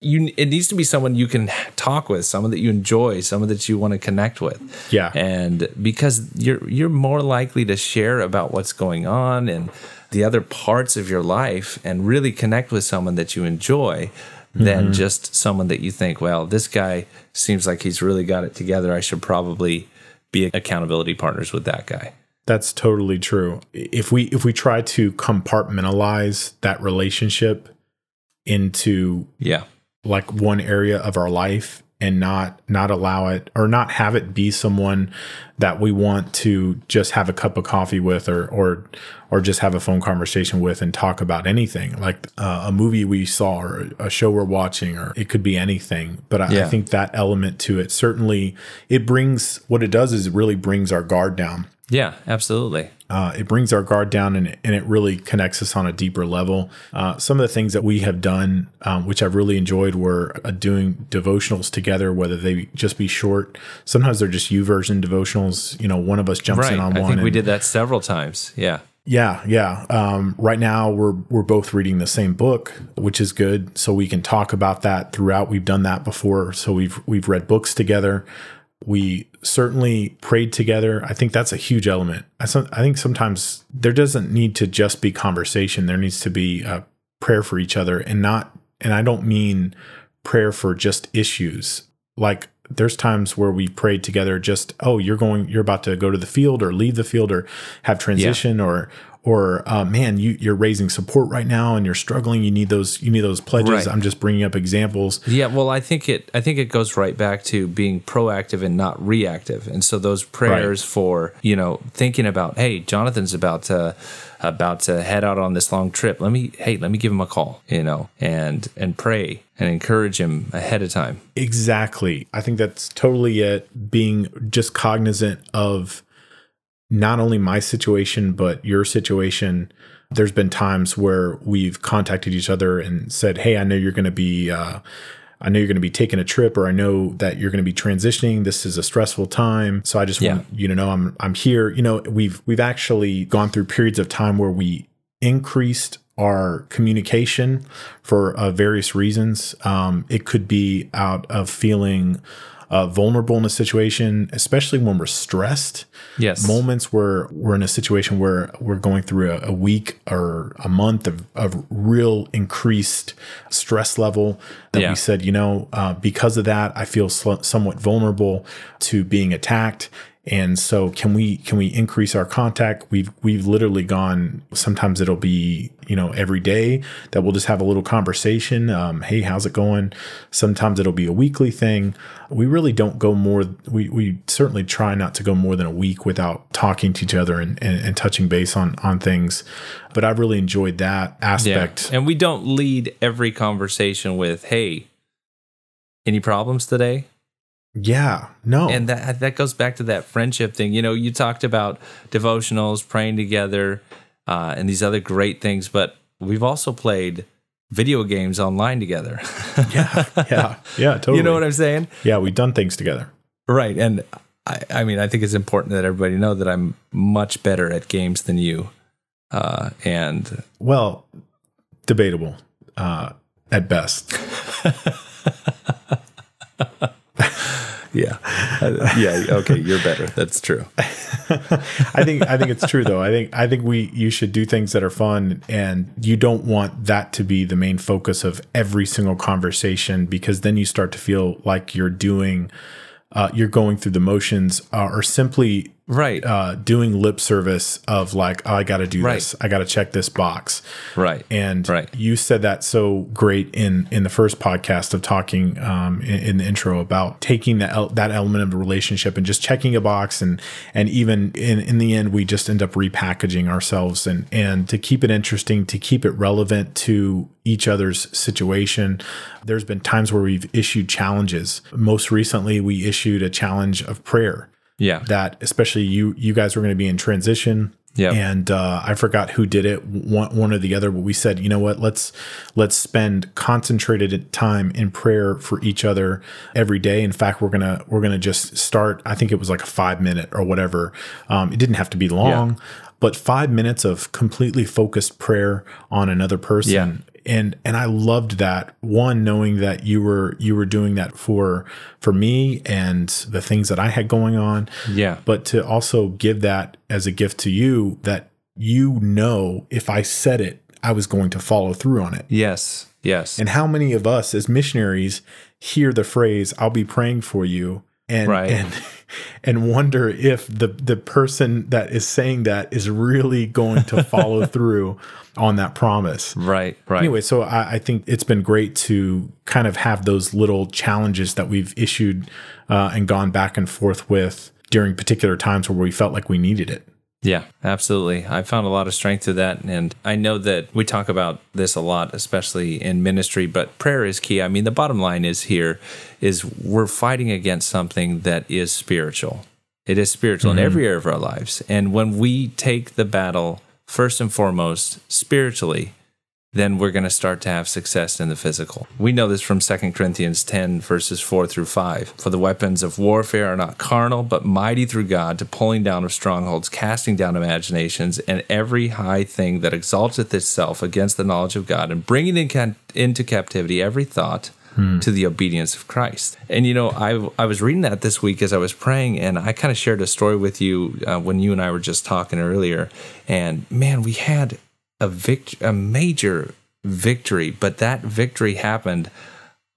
Speaker 1: You, it needs to be someone you can talk with, someone that you enjoy, someone that you want to connect with.
Speaker 2: Yeah,
Speaker 1: and because you're you're more likely to share about what's going on and the other parts of your life, and really connect with someone that you enjoy than mm-hmm. just someone that you think, well, this guy seems like he's really got it together. I should probably be accountability partners with that guy.
Speaker 2: That's totally true. If we if we try to compartmentalize that relationship into
Speaker 1: yeah,
Speaker 2: like one area of our life and not not allow it or not have it be someone that we want to just have a cup of coffee with or or or just have a phone conversation with and talk about anything like uh, a movie we saw or a show we're watching or it could be anything but I, yeah. I think that element to it certainly it brings what it does is it really brings our guard down
Speaker 1: yeah absolutely
Speaker 2: uh, it brings our guard down and, and it really connects us on a deeper level. Uh, some of the things that we have done, um, which I've really enjoyed, were uh, doing devotionals together, whether they just be short. Sometimes they're just YouVersion devotionals. You know, one of us jumps
Speaker 1: right.
Speaker 2: in on
Speaker 1: I
Speaker 2: one.
Speaker 1: I think we did that several times. Yeah.
Speaker 2: Yeah, yeah. Um, right now, we're we're both reading the same book, which is good. So we can talk about that throughout. We've done that before, so we've we've read books together. We certainly prayed together. I think that's a huge element. I, I think sometimes there doesn't need to just be conversation. There needs to be a prayer for each other, and not. And I don't mean prayer for just issues. Like there's times where we prayed together just oh you're going you're about to go to the field or leave the field or have transition yeah. or or uh, man, you you're raising support right now and you're struggling. You need those you need those pledges.
Speaker 1: Right.
Speaker 2: I'm just bringing up examples.
Speaker 1: Yeah, well, I think it. I think it goes right back to being proactive and not reactive. And so those prayers for you know thinking about, hey, Jonathan's about to about to head out on this long trip. Let me, hey, let me give him a call, you know, and and pray and encourage him ahead of time.
Speaker 2: Exactly. I think that's totally it. Being just cognizant of not only my situation, but your situation. There's been times where we've contacted each other and said, Hey, I know you're going to be, uh, I know you're going to be taking a trip, or I know that you're going to be transitioning. This is a stressful time, so I just
Speaker 1: Yeah.
Speaker 2: want you to know I'm I'm here. You know, we've we've actually gone through periods of time where we increased our communication for uh, various reasons. Um, it could be out of feeling uh, vulnerable in a situation, especially when we're stressed
Speaker 1: Yes.
Speaker 2: moments where we're in a situation where we're going through a, a week or a month of, of real increased stress level that
Speaker 1: Yeah.
Speaker 2: we said, you know, uh, because of that, I feel sl- somewhat vulnerable to being attacked. And so can we can we increase our contact? We've we've literally gone sometimes it'll be, you know, every day that we'll just have a little conversation. Um, hey, how's it going? Sometimes it'll be a weekly thing. We really don't go more we we certainly try not to go more than a week without talking to each other and, and, and touching base on on things. But I've really enjoyed that
Speaker 1: yeah.
Speaker 2: aspect.
Speaker 1: And we don't lead every conversation with, hey, any problems today?
Speaker 2: Yeah. No.
Speaker 1: and that that goes back to that friendship thing. You know, you talked about devotionals, praying together, uh, and these other great things, but we've also played video games online together.
Speaker 2: yeah. Yeah. Yeah. Totally.
Speaker 1: you know what I'm saying?
Speaker 2: yeah, we've done things together.
Speaker 1: Right. And I, I mean, I think it's important that everybody know that I'm much better at games than you. Uh, and
Speaker 2: Well, debatable uh, at best.
Speaker 1: yeah, yeah, okay, you're better. That's true.
Speaker 2: I think I think it's true though. I think I think we you should do things that are fun and you don't want that to be the main focus of every single conversation because then you start to feel like you're doing uh, you're going through the motions uh, or simply
Speaker 1: Right.
Speaker 2: uh, doing lip service of like oh, I got to do
Speaker 1: Right.
Speaker 2: this. I got to check this box.
Speaker 1: right.
Speaker 2: And
Speaker 1: Right.
Speaker 2: you said that so great in in the first podcast of talking um, in, in the intro about taking that el- that element of the relationship and just checking a box and and even in in the end we just end up repackaging ourselves and and to keep it interesting to keep it relevant to each other's situation. There's been times where we've issued challenges. Most recently, we issued a challenge of prayer
Speaker 1: Yeah.
Speaker 2: that especially you you guys were going to be in transition
Speaker 1: Yeah.
Speaker 2: and uh, I forgot who did it, one, one or the other. But we said, you know what? Let's let's spend concentrated time in prayer for each other every day. In fact, we're gonna we're gonna just start. I think it was like a five minute or whatever. Um, it didn't have to be long, but five minutes of completely focused prayer on another person.
Speaker 1: Yeah.
Speaker 2: And and I loved that one, knowing that you were you were doing that for for me and the things that I had going on
Speaker 1: yeah.
Speaker 2: but to also give that as a gift to you that you know if I said it, I was going to follow through on it.
Speaker 1: Yes. Yes.
Speaker 2: And how many of us as missionaries hear the phrase, I'll be praying for you and
Speaker 1: Right.
Speaker 2: and and wonder if the the person that is saying that is really going to follow through on that promise.
Speaker 1: right. Right.
Speaker 2: Anyway, so I, I think it's been great to kind of have those little challenges that we've issued uh, and gone back and forth with during particular times where we felt like we needed it.
Speaker 1: Yeah, absolutely. I found a lot of strength to that. And I know that we talk about this a lot, especially in ministry, but prayer is key. I mean, the bottom line is here is we're fighting against something that is spiritual. It is spiritual in mm-hmm. every area of our lives. And when we take the battle first and foremost spiritually, then we're going to start to have success in the physical. We know this from 2 Corinthians 10, verses 4 through 5. For the weapons of warfare are not carnal, but mighty through God to pulling down of strongholds, casting down imaginations, and every high thing that exalteth itself against the knowledge of God, and bringing in ca- into captivity every thought to the obedience of Christ. And you know, I I was reading that this week as I was praying, and I kind of shared a story with you uh, when you and I were just talking earlier. And man, we had a vict- a major victory, but that victory happened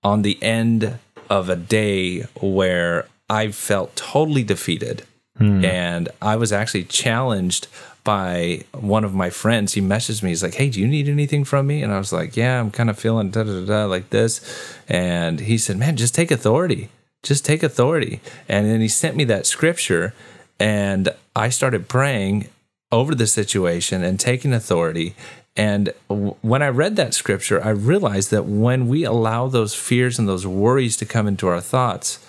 Speaker 1: on the end of a day where I felt totally defeated. Hmm. And I was actually challenged by one of my friends. He messaged me. He's like, "Hey, do you need anything from me?" And I was like, "Yeah, I'm kind of feeling da da da like this." And he said, "Man, just take authority. Just take authority." And then he sent me that scripture, and I started praying over the situation and taking authority. And when I read that scripture, I realized that when we allow those fears and those worries to come into our thoughts,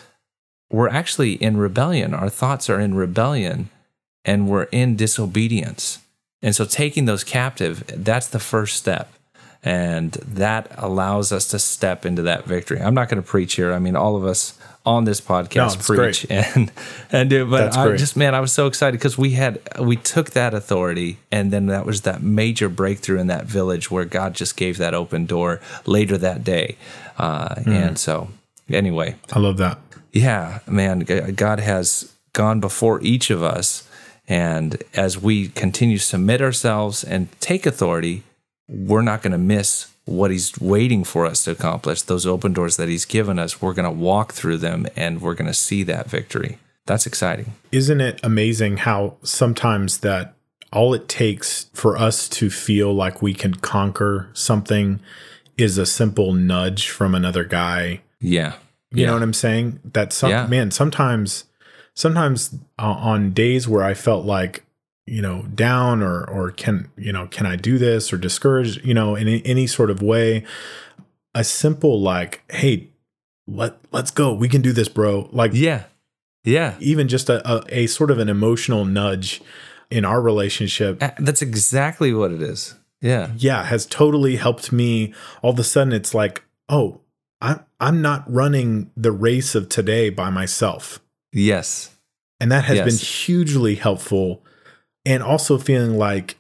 Speaker 1: we're actually in rebellion. Our thoughts are in rebellion and we're in disobedience. And so taking those captive, that's the first step. And that allows us to step into that victory. I'm not going to preach here. I mean, all of us on this podcast
Speaker 2: it's
Speaker 1: preach
Speaker 2: great.
Speaker 1: and and do, but
Speaker 2: That's
Speaker 1: I
Speaker 2: great.
Speaker 1: just man, I was so excited because we had we took that authority and then that was that major breakthrough in that village where God just gave that open door later that day. Uh,
Speaker 2: Hmm.
Speaker 1: And so anyway,
Speaker 2: I love that.
Speaker 1: yeah, man, God has gone before each of us. And as we continue to submit ourselves and take authority, we're not going to miss what He's waiting for us to accomplish. Those open doors that He's given us, we're going to walk through them and we're going to see that victory. That's exciting.
Speaker 2: Isn't it amazing how sometimes that all it takes for us to feel like we can conquer something is a simple nudge from another guy
Speaker 1: Yeah.
Speaker 2: You
Speaker 1: yeah.
Speaker 2: know what I'm saying? That some
Speaker 1: Yeah.
Speaker 2: man sometimes sometimes uh, on days where I felt like you know down or or can you know can I do this or discouraged you know in any sort of way a simple like hey let let's go we can do this bro like
Speaker 1: Yeah. Yeah.
Speaker 2: even just a, a a sort of an emotional nudge in our relationship
Speaker 1: That's exactly what it is. Yeah.
Speaker 2: yeah has totally helped me all of a sudden it's like oh I'm I'm not running the race of today by myself
Speaker 1: Yes.
Speaker 2: And that has
Speaker 1: Yes.
Speaker 2: been hugely helpful. And also feeling like,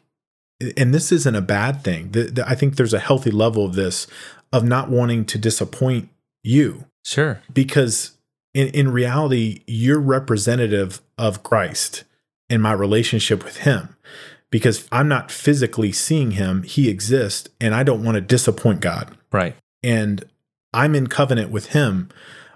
Speaker 2: and this isn't a bad thing. The, the- I think there's a healthy level of this of not wanting to disappoint you
Speaker 1: Sure.
Speaker 2: because in, in reality, you're representative of Christ in my relationship with him. Because I'm not physically seeing him, he exists, and I don't want to disappoint God
Speaker 1: Right.
Speaker 2: and I'm in covenant with him.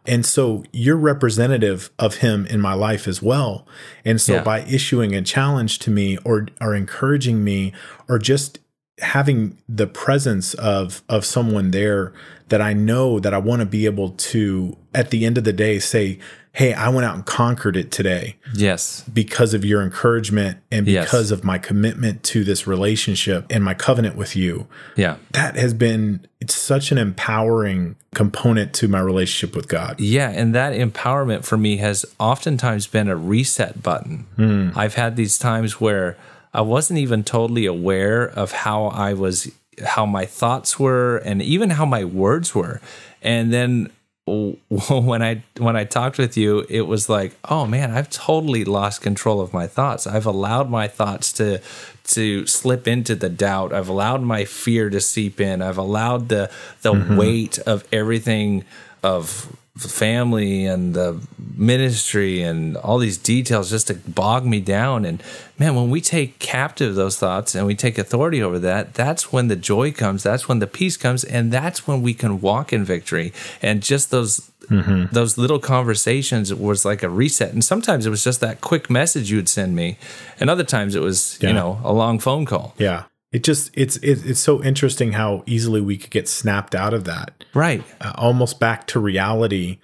Speaker 2: And so you're representative of him in my life as well. And so
Speaker 1: Yeah.
Speaker 2: by issuing a challenge to me or or encouraging me or just having the presence of of someone there that I know that I want to be able to at the end of the day say, "Hey, I went out and conquered it today."
Speaker 1: Yes.
Speaker 2: because of your encouragement and
Speaker 1: Yes.
Speaker 2: because of my commitment to this relationship and my covenant with you
Speaker 1: Yeah.
Speaker 2: that has been it's such an empowering component to my relationship with God.
Speaker 1: Yeah, and that empowerment for me has oftentimes been a reset button. Hmm. I've had these times where I wasn't even totally aware of how I was, how my thoughts were, and even how my words were. And then when I when I talked with you, it was like, oh man, I've totally lost control of my thoughts. I've allowed my thoughts to to slip into the doubt. I've allowed my fear to seep in. I've allowed the the mm-hmm. weight of everything of family and the ministry and all these details just to bog me down. And man when we take captive those thoughts and we take authority over that that's when the joy comes. That's when the peace comes. And that's when we can walk in victory. And just those mm-hmm. those little conversations was like a reset. And sometimes it was just that quick message you would send me. And other times it was
Speaker 2: Yeah.
Speaker 1: you know a long phone call.
Speaker 2: Yeah. It just it's it, it's so interesting how easily we could get snapped out of that.
Speaker 1: right
Speaker 2: uh, almost back to reality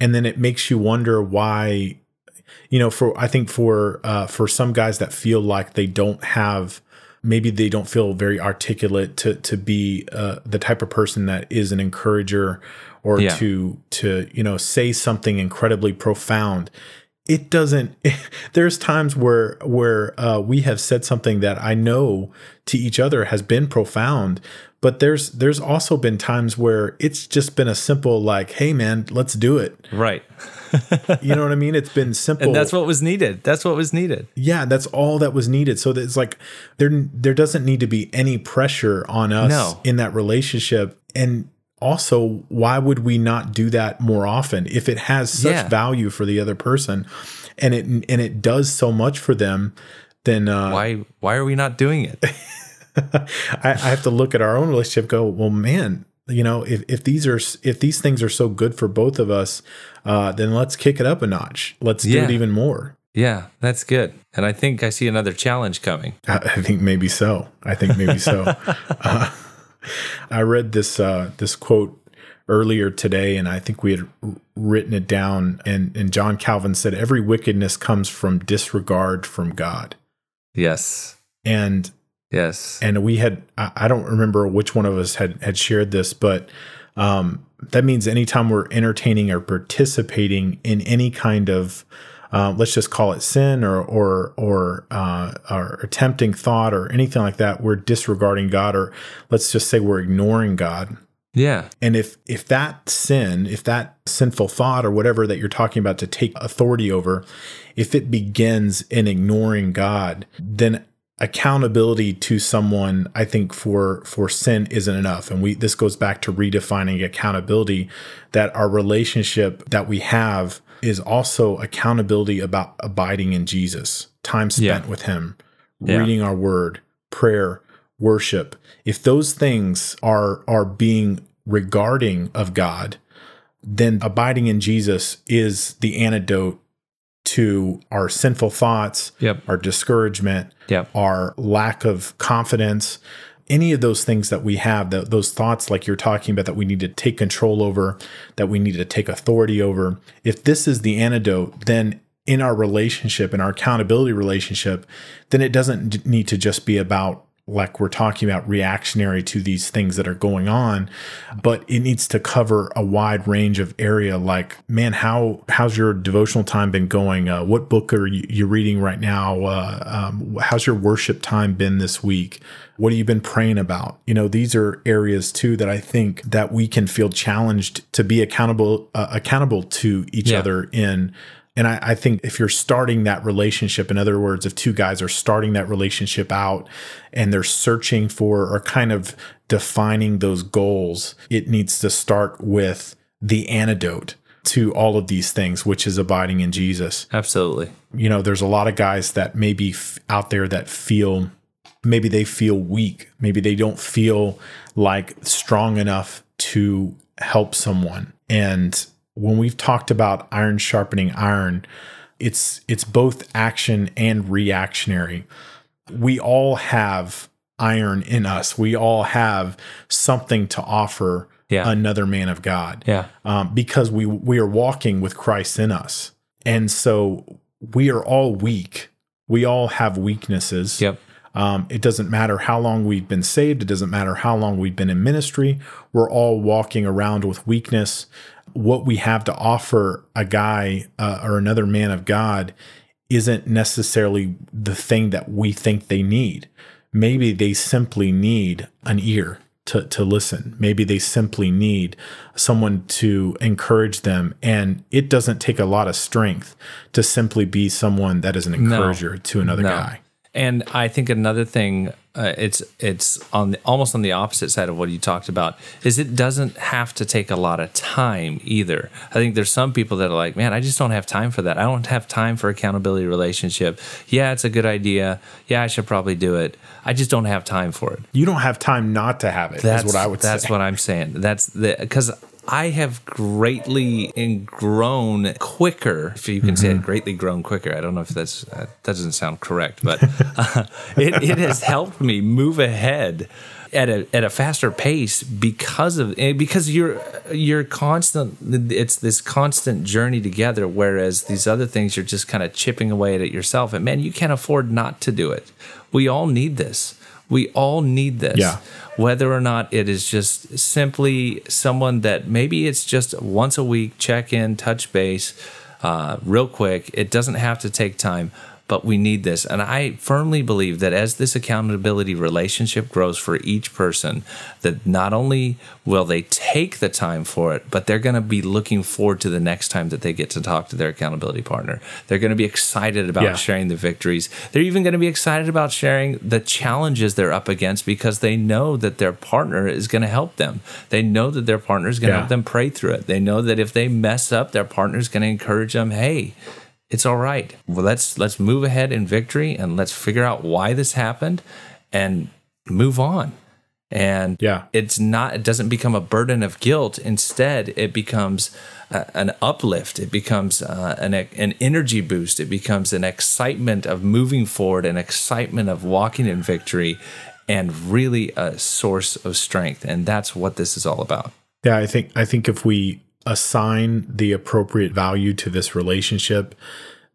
Speaker 2: and then it makes you wonder why you know for i think for uh, for some guys that feel like they don't have maybe they don't feel very articulate to to be uh, the type of person that is an encourager or
Speaker 1: Yeah.
Speaker 2: to to you know say something incredibly profound it doesn't there's times where where uh, we have said something that i know to each other has been profound but there's there's also been times where it's just been a simple like hey man let's do it.
Speaker 1: Right.
Speaker 2: You know what i mean? It's been simple.
Speaker 1: And that's what was needed. That's what was needed.
Speaker 2: Yeah that's all that was needed. So it's like there there doesn't need to be any pressure on us
Speaker 1: No.
Speaker 2: in that relationship. And also why would we not do that more often if it has such
Speaker 1: Yeah.
Speaker 2: value for the other person and it and it does so much for them then uh,
Speaker 1: why why are we not doing it
Speaker 2: I, I have to look at our own relationship go well man you know if, if these are if these things are so good for both of us uh, then let's kick it up a notch let's do it even more
Speaker 1: Yeah, that's good. And I think I see another challenge coming.
Speaker 2: I, I think maybe so. I think maybe so. uh, I read this uh, this quote earlier today, and I think we had written it down. And, and John Calvin said, "Every wickedness comes from disregard from God."
Speaker 1: Yes.
Speaker 2: And
Speaker 1: yes,
Speaker 2: and we had I, I don't remember which one of us had had shared this, but um, that means anytime we're entertaining or participating in any kind of uh, let's just call it sin or or or uh, or attempting thought or anything like that, we're disregarding God, or let's just say we're ignoring God.
Speaker 1: Yeah.
Speaker 2: And if if that sin, if that sinful thought or whatever that you're talking about to take authority over, if it begins in ignoring God, then accountability to someone i think for for sin isn't enough and we this goes back to redefining accountability that our relationship that we have is also accountability about abiding in Jesus, time spent yeah. with Him, yeah. reading our Word, prayer, worship. If those things are are being regarding of God, then abiding in Jesus is the antidote to our sinful thoughts,
Speaker 1: yep.
Speaker 2: our discouragement,
Speaker 1: yep.
Speaker 2: our lack of confidence, any of those things that we have, those thoughts like you're talking about that we need to take control over, that we need to take authority over, if this is the antidote, then in our relationship, in our accountability relationship, then it doesn't need to just be about like we're talking about reactionary to these things that are going on but it needs to cover a wide range of area like man how how's your devotional time been going? Uh, what book are you, you reading right now? Uh, um, how's your worship time been this week what have you been praying about you know these are areas too that i think that we can feel challenged to be accountable uh, accountable to each yeah. other in and I, I, think if you're starting that relationship, in other words, if two guys are starting that relationship out and they're searching for or kind of defining those goals, it needs to start with the antidote to all of these things, which is abiding in Jesus.
Speaker 1: Absolutely.
Speaker 2: You know, there's a lot of guys that maybe f- out there that feel maybe they feel weak, maybe they don't feel like strong enough to help someone. And when we've talked about iron sharpening iron, it's it's both action and reactionary. We all have iron in us. We all have something to offer
Speaker 1: yeah.
Speaker 2: another man of God.
Speaker 1: Yeah.
Speaker 2: Um, because we we are walking with Christ in us. And so we are all weak. We all have weaknesses.
Speaker 1: Yep.
Speaker 2: Um, it doesn't matter how long we've been saved. It doesn't matter how long we've been in ministry. We're all walking around with weakness what we have to offer a guy uh, or another man of God isn't necessarily the thing that we think they need. Maybe they simply need an ear to, to listen. Maybe they simply need someone to encourage them. And it doesn't take a lot of strength to simply be someone that is an encourager no, to another no. guy.
Speaker 1: And I think another thing uh, it's it's on the, almost on the opposite side of what you talked about is it doesn't have to take a lot of time either. I think there's some people that are like, man, I just don't have time for that. I don't have time for accountability relationship. Yeah, it's a good idea. Yeah, I should probably do it. I just don't have time for it.
Speaker 2: You don't have time not to have it. That's what I would
Speaker 1: that's
Speaker 2: say.
Speaker 1: what I'm saying. That's the because I have greatly grown quicker, if you can mm-hmm. say it, greatly grown quicker. I don't know if that's that doesn't sound correct, but uh, it, it has helped me move ahead at a at a faster pace because of eh, because you're you're constant it's this constant journey together whereas these other things you're just kind of chipping away at it yourself and man you can't afford not to do it we all need this we all need this.
Speaker 2: Yeah.
Speaker 1: Whether or not it is just simply someone that maybe it's just once a week check in, touch base, uh, real quick. It doesn't have to take time, but we need this. And I firmly believe that as this accountability relationship grows for each person, that not only will they take the time for it, but they're going to be looking forward to the next time that they get to talk to their accountability partner. They're going to be excited about yeah. sharing the victories. They're even going to be excited about sharing the challenges they're up against because they know that their partner is going to help them. They know that their partner is going to yeah. help them pray through it. They know that if they mess up, their partner is going to encourage them, hey, it's all right. Well, let's let's move ahead in victory and let's figure out why this happened and move on. And
Speaker 2: Yeah.
Speaker 1: it's not, it doesn't become a burden of guilt. Instead, it becomes a, an uplift. It becomes uh, an, an energy boost. It becomes an excitement of moving forward, an excitement of walking in victory, and really a source of strength. And that's what this is all about.
Speaker 2: Yeah, I think I think if we assign the appropriate value to this relationship,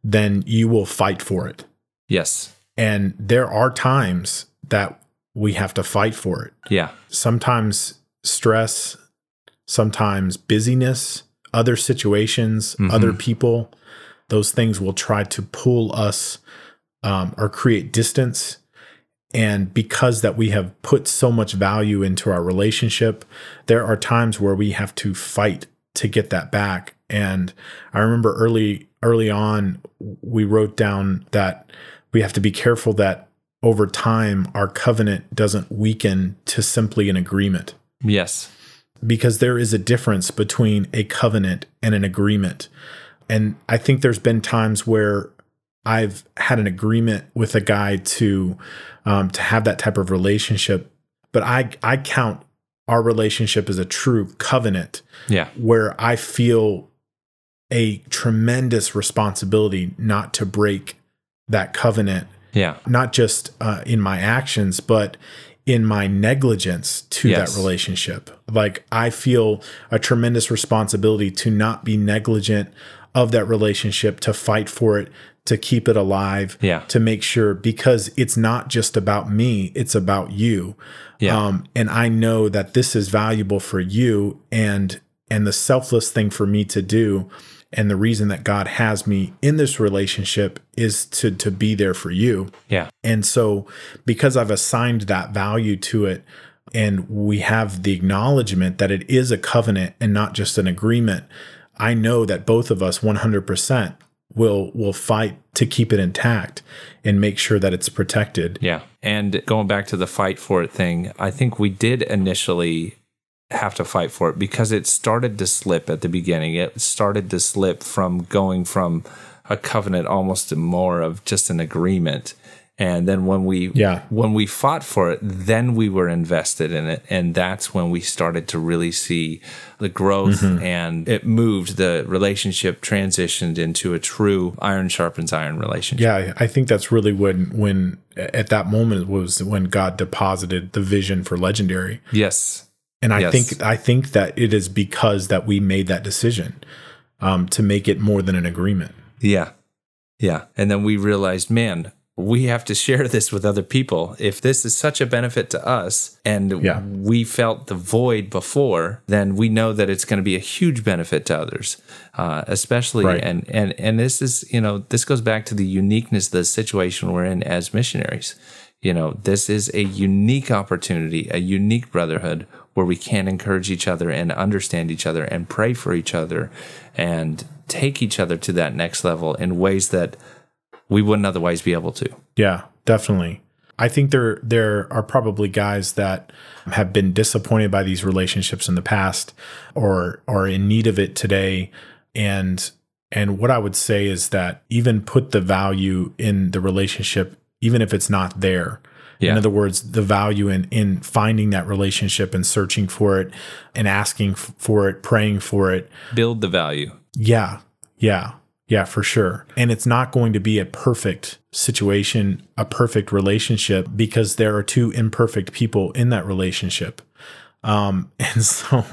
Speaker 2: then you will fight for it.
Speaker 1: Yes.
Speaker 2: And there are times that we have to fight for it.
Speaker 1: Yeah.
Speaker 2: Sometimes stress, sometimes busyness, other situations, other people, those things will try to pull us um, or create distance. And because that we have put so much value into our relationship, there are times where we have to fight to get that back. And I remember early early on we wrote down that we have to be careful that over time our covenant doesn't weaken to simply an agreement
Speaker 1: Yes.
Speaker 2: because there is a difference between a covenant and an agreement. And I think there's been times where I've had an agreement with a guy to um, to have that type of relationship, but I I count our relationship is a true covenant
Speaker 1: Yeah.
Speaker 2: where I feel a tremendous responsibility not to break that covenant
Speaker 1: Yeah.
Speaker 2: not just uh, in my actions, but in my negligence to
Speaker 1: Yes.
Speaker 2: that relationship. Like I feel a tremendous responsibility to not be negligent of that relationship, to fight for it, to keep it alive,
Speaker 1: Yeah.
Speaker 2: to make sure because it's not just about me, it's about you.
Speaker 1: Yeah.
Speaker 2: Um, and I know that this is valuable for you and and the selfless thing for me to do and the reason that God has me in this relationship is to to be there for you.
Speaker 1: Yeah.
Speaker 2: And so, because I've assigned that value to it, and we have the acknowledgement that it is a covenant and not just an agreement, I know that both of us 100% will will fight to keep it intact and make sure that it's protected.
Speaker 1: Yeah. And going back to the fight for it thing, I think we did initially have to fight for it because it started to slip at the beginning. It started to slip from going from a covenant almost to more of just an agreement. And then when we
Speaker 2: Yeah.
Speaker 1: when we fought for it, then we were invested in it. And that's when we started to really see the growth and it moved. The relationship transitioned into a true iron sharpens iron relationship.
Speaker 2: Yeah, I think that's really when when at that moment was when God deposited the vision for legendary.
Speaker 1: Yes.
Speaker 2: And I
Speaker 1: Yes.
Speaker 2: think I think that it is because that we made that decision um, to make it more than an agreement.
Speaker 1: Yeah. Yeah. And then we realized, man, we have to share this with other people. If this is such a benefit to us and
Speaker 2: Yeah.
Speaker 1: we felt the void before, then we know that it's going to be a huge benefit to others, uh, especially.
Speaker 2: Right.
Speaker 1: And, and, and this is, you know, this goes back to the uniqueness of the situation we're in as missionaries. You know, this is a unique opportunity, a unique brotherhood where we can encourage each other and understand each other and pray for each other and take each other to that next level in ways that we wouldn't otherwise be able to.
Speaker 2: Yeah, definitely. I think there there are probably guys that have been disappointed by these relationships in the past or are in need of it today and and what I would say is that even put the value in the relationship even if it's not there.
Speaker 1: Yeah.
Speaker 2: In other words, the value in in finding that relationship and searching for it and asking for it, praying for it,
Speaker 1: Build the value.
Speaker 2: yeah, yeah, yeah, for sure. And it's not going to be a perfect situation, a perfect relationship, because there are two imperfect people in that relationship. Um, and so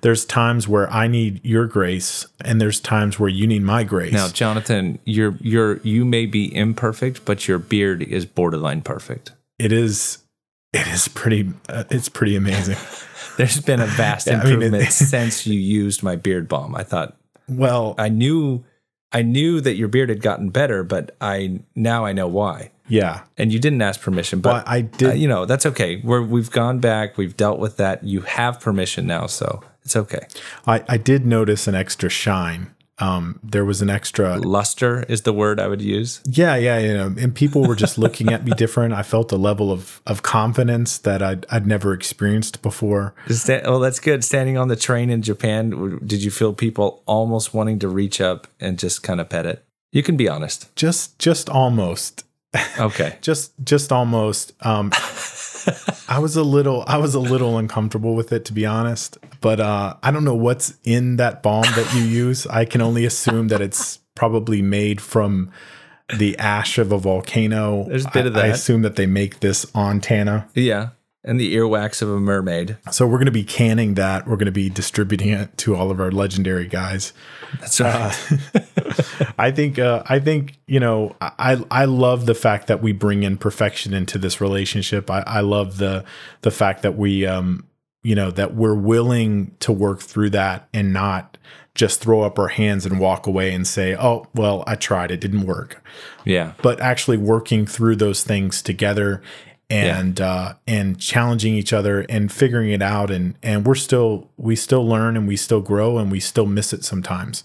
Speaker 2: there's times where I need your grace, and there's times where you need my grace.
Speaker 1: Now, Jonathan, you're you're you may be imperfect, but your beard is borderline perfect.
Speaker 2: it is, it is pretty, uh, it's pretty amazing.
Speaker 1: There's been a vast
Speaker 2: Yeah, I mean, it-
Speaker 1: improvement since you used my beard balm. I thought
Speaker 2: well,
Speaker 1: I knew I knew that your beard had gotten better, but I now I know why.
Speaker 2: yeah.
Speaker 1: And you didn't ask permission,
Speaker 2: Well,
Speaker 1: but
Speaker 2: I did.
Speaker 1: uh, you know that's okay. We're we've gone back. We've dealt with that. You have permission now, so it's okay.
Speaker 2: I, I did notice an extra shine. Um, there was an extra
Speaker 1: Luster is the word I would use.
Speaker 2: Yeah, yeah, you know, and people were just looking at me different. I felt a level of of confidence that I'd I'd never experienced before.
Speaker 1: That, oh, that's good. Standing on the train in Japan, did you feel people almost wanting to reach up and just kind of pet it? You can be honest.
Speaker 2: Just just almost,
Speaker 1: Okay.
Speaker 2: just just almost. Um, I was a little I was a little uncomfortable with it to be honest. But uh, I don't know what's in that balm that you use. I can only assume that it's probably made from the ash of a volcano.
Speaker 1: There's a bit of
Speaker 2: I, I assume that they make this on Tanna.
Speaker 1: Yeah. And the earwax of a mermaid.
Speaker 2: So we're going to be canning that. We're going to be distributing it to all of our legendary guys.
Speaker 1: That's right.
Speaker 2: I think uh, I think you know I I love the fact that we bring in perfection into this relationship. I, I love the the fact that we um you know that we're willing to work through that and not just throw up our hands and walk away and say, "Oh, well, I tried, it didn't work."
Speaker 1: yeah.
Speaker 2: But actually working through those things together and uh and challenging each other and figuring it out. And and we're still we still learn and we still grow and we still miss it sometimes.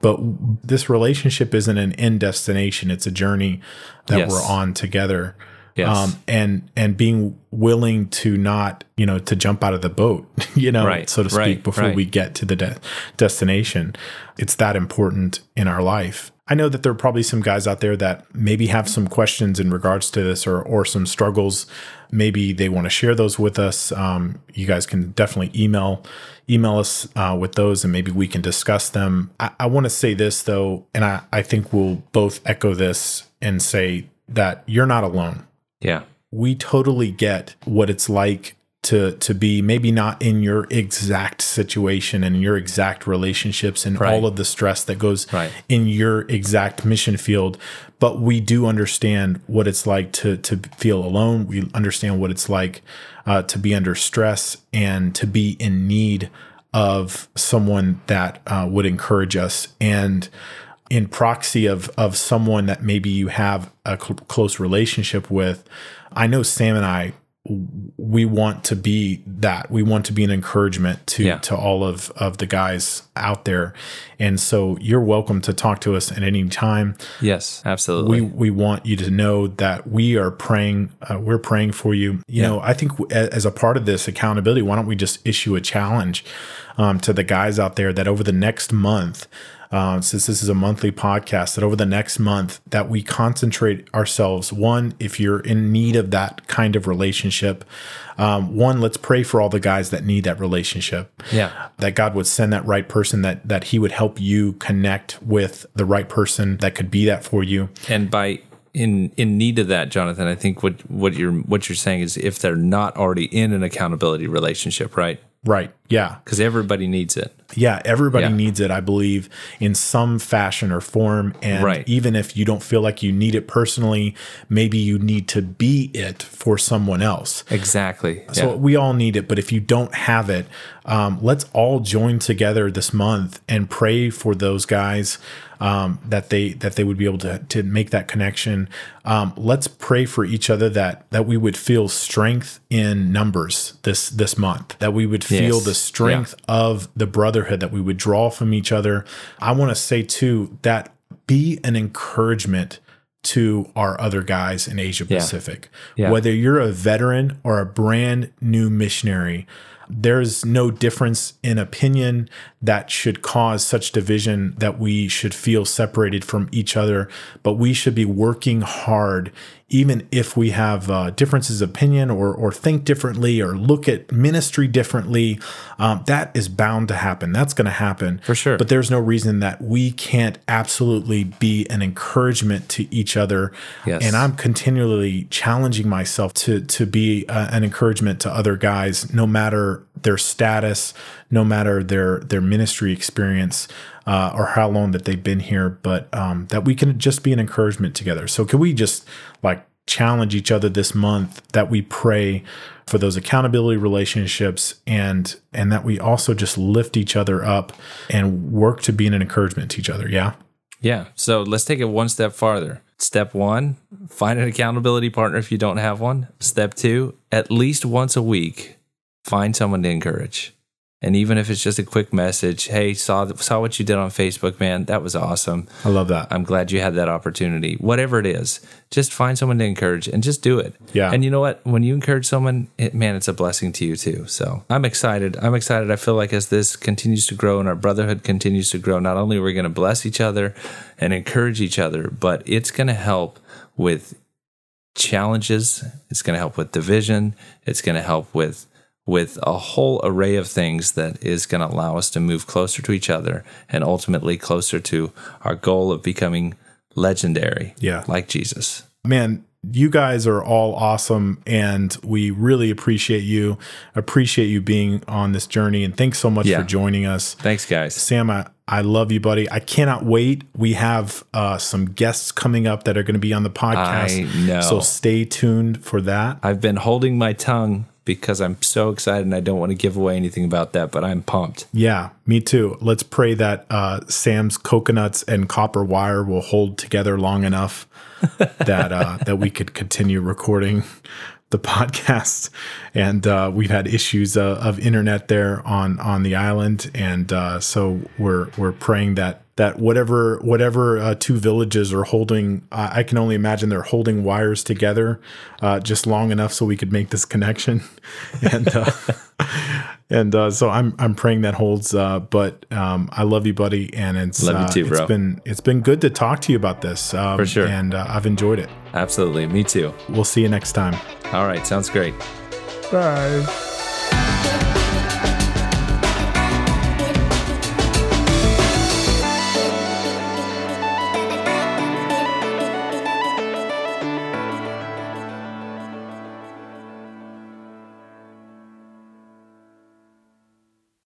Speaker 2: But this relationship isn't an end destination. It's a journey that
Speaker 1: Yes.
Speaker 2: we're on together.
Speaker 1: Yes.
Speaker 2: um and and being willing to not you know to jump out of the boat you know
Speaker 1: Right,
Speaker 2: so to speak
Speaker 1: right,
Speaker 2: before
Speaker 1: right.
Speaker 2: we get to the de- destination. It's that important in our life i know that there are probably some guys out there that maybe have some questions in regards to this or or some struggles. Maybe they want to share those with us. Um, you guys can definitely email email us uh, with those and maybe we can discuss them. I, I want to say this though and I, I think we'll both echo this and say that you're not alone.
Speaker 1: Yeah.
Speaker 2: we totally get what it's like to to be maybe not in your exact situation and your exact relationships and
Speaker 1: Right.
Speaker 2: all of the stress that goes
Speaker 1: Right.
Speaker 2: in your exact mission field but we do understand what it's like to to feel alone we understand what it's like uh, to be under stress and to be in need of someone that uh, would encourage us and in proxy of of someone that maybe you have a cl- close relationship with i know sam and i we want to be that we want to be an encouragement to
Speaker 1: Yeah.
Speaker 2: to all of of the guys out there and so you're welcome to talk to us at any time
Speaker 1: Yes. Absolutely.
Speaker 2: we we want you to know that we are praying uh, we're praying for you you know i think as a part of this accountability why don't we just issue a challenge um, to the guys out there that over the next month uh, since this is a monthly podcast that over the next month that we concentrate ourselves one if you're in need of that kind of relationship um, one let's pray for all the guys that need that relationship
Speaker 1: yeah.
Speaker 2: that God would send that right person that that he would help you connect with the right person that could be that for you.
Speaker 1: And by in in need of that, Jonathan, I think what what you're what you're saying is if they're not already in an accountability relationship, right?
Speaker 2: Right. Yeah.
Speaker 1: Because everybody needs it.
Speaker 2: Yeah, everybody
Speaker 1: Yeah.
Speaker 2: needs it, I believe, in some fashion or form. And
Speaker 1: Right.
Speaker 2: even if you don't feel like you need it personally, maybe you need to be it for someone else.
Speaker 1: Exactly.
Speaker 2: So
Speaker 1: yeah.
Speaker 2: we all need it, but if you don't have it, um, let's all join together this month and pray for those guys um, that they that they would be able to to make that connection. Um, let's pray for each other that that we would feel strength in numbers this this month. That we would feel
Speaker 1: Yes.
Speaker 2: the strength of the brotherhood. That we would draw from each other. I want to say too that be an encouragement to our other guys in Asia Pacific.
Speaker 1: Yeah.
Speaker 2: Whether you're a veteran or a brand new missionary, there's no difference in opinion that should cause such division that we should feel separated from each other, but we should be working hard even if we have uh, differences of opinion or, or think differently or look at ministry differently, um, that is bound to happen. That's going to happen
Speaker 1: For sure.
Speaker 2: But there's no reason that we can't absolutely be an encouragement to each other.
Speaker 1: Yes.
Speaker 2: And I'm continually challenging myself to to be uh, an encouragement to other guys, no matter their status, no matter their their ministry experience. Uh, or how long that they've been here, but um, that we can just be an encouragement together. So, can we just like challenge each other this month that we pray for those accountability relationships and and that we also just lift each other up and work to be an encouragement to each other yeah
Speaker 1: Yeah. So let's take it one step farther. Step one, find an accountability partner if you don't have one. Step two, at least once a week, find someone to encourage. And even if it's just a quick message, hey, saw saw what you did on Facebook, man, that was awesome.
Speaker 2: i love that
Speaker 1: I'm glad you had that opportunity. Whatever it is, just find someone to encourage and just do it.
Speaker 2: Yeah.
Speaker 1: And you know what? When you encourage someone, it, man, it's a blessing to you too. So I'm excited. I'm excited. I feel like as this continues to grow and our brotherhood continues to grow, not only are we going to bless each other and encourage each other, but it's going to help with challenges. It's going to help with division. It's going to help with with a whole array of things that is going to allow us to move closer to each other and ultimately closer to our goal of becoming legendary.
Speaker 2: Yeah.
Speaker 1: Like Jesus.
Speaker 2: Man, you guys are all awesome and we really appreciate you appreciate you being on this journey and thanks so much
Speaker 1: Yeah.
Speaker 2: for joining us
Speaker 1: Thanks, guys.
Speaker 2: sam I, I love you buddy i cannot wait we have uh, some guests coming up that are going to be on the podcast
Speaker 1: I know.
Speaker 2: so stay tuned for that
Speaker 1: I've been holding my tongue because I'm so excited and I don't want to give away anything about that, but I'm pumped.
Speaker 2: yeah me too let's pray that uh, sam's coconuts and copper wire will hold together long enough that uh, that we could continue recording the podcast. And uh, we've had issues uh, of internet there on on the island, and uh, so we're we're praying that that whatever whatever uh, two villages are holding, uh, I can only imagine they're holding wires together uh, just long enough so we could make this connection, and. Uh, And uh, so I'm I'm praying that holds. Uh, but um, I love you, buddy, and it's
Speaker 1: Love you
Speaker 2: uh,
Speaker 1: too, bro.
Speaker 2: It's been it's been good to talk to you about this um,
Speaker 1: For sure.
Speaker 2: and uh, I've enjoyed it.
Speaker 1: Absolutely. Me too.
Speaker 2: We'll see you next time.
Speaker 1: All right. Sounds great.
Speaker 2: Bye.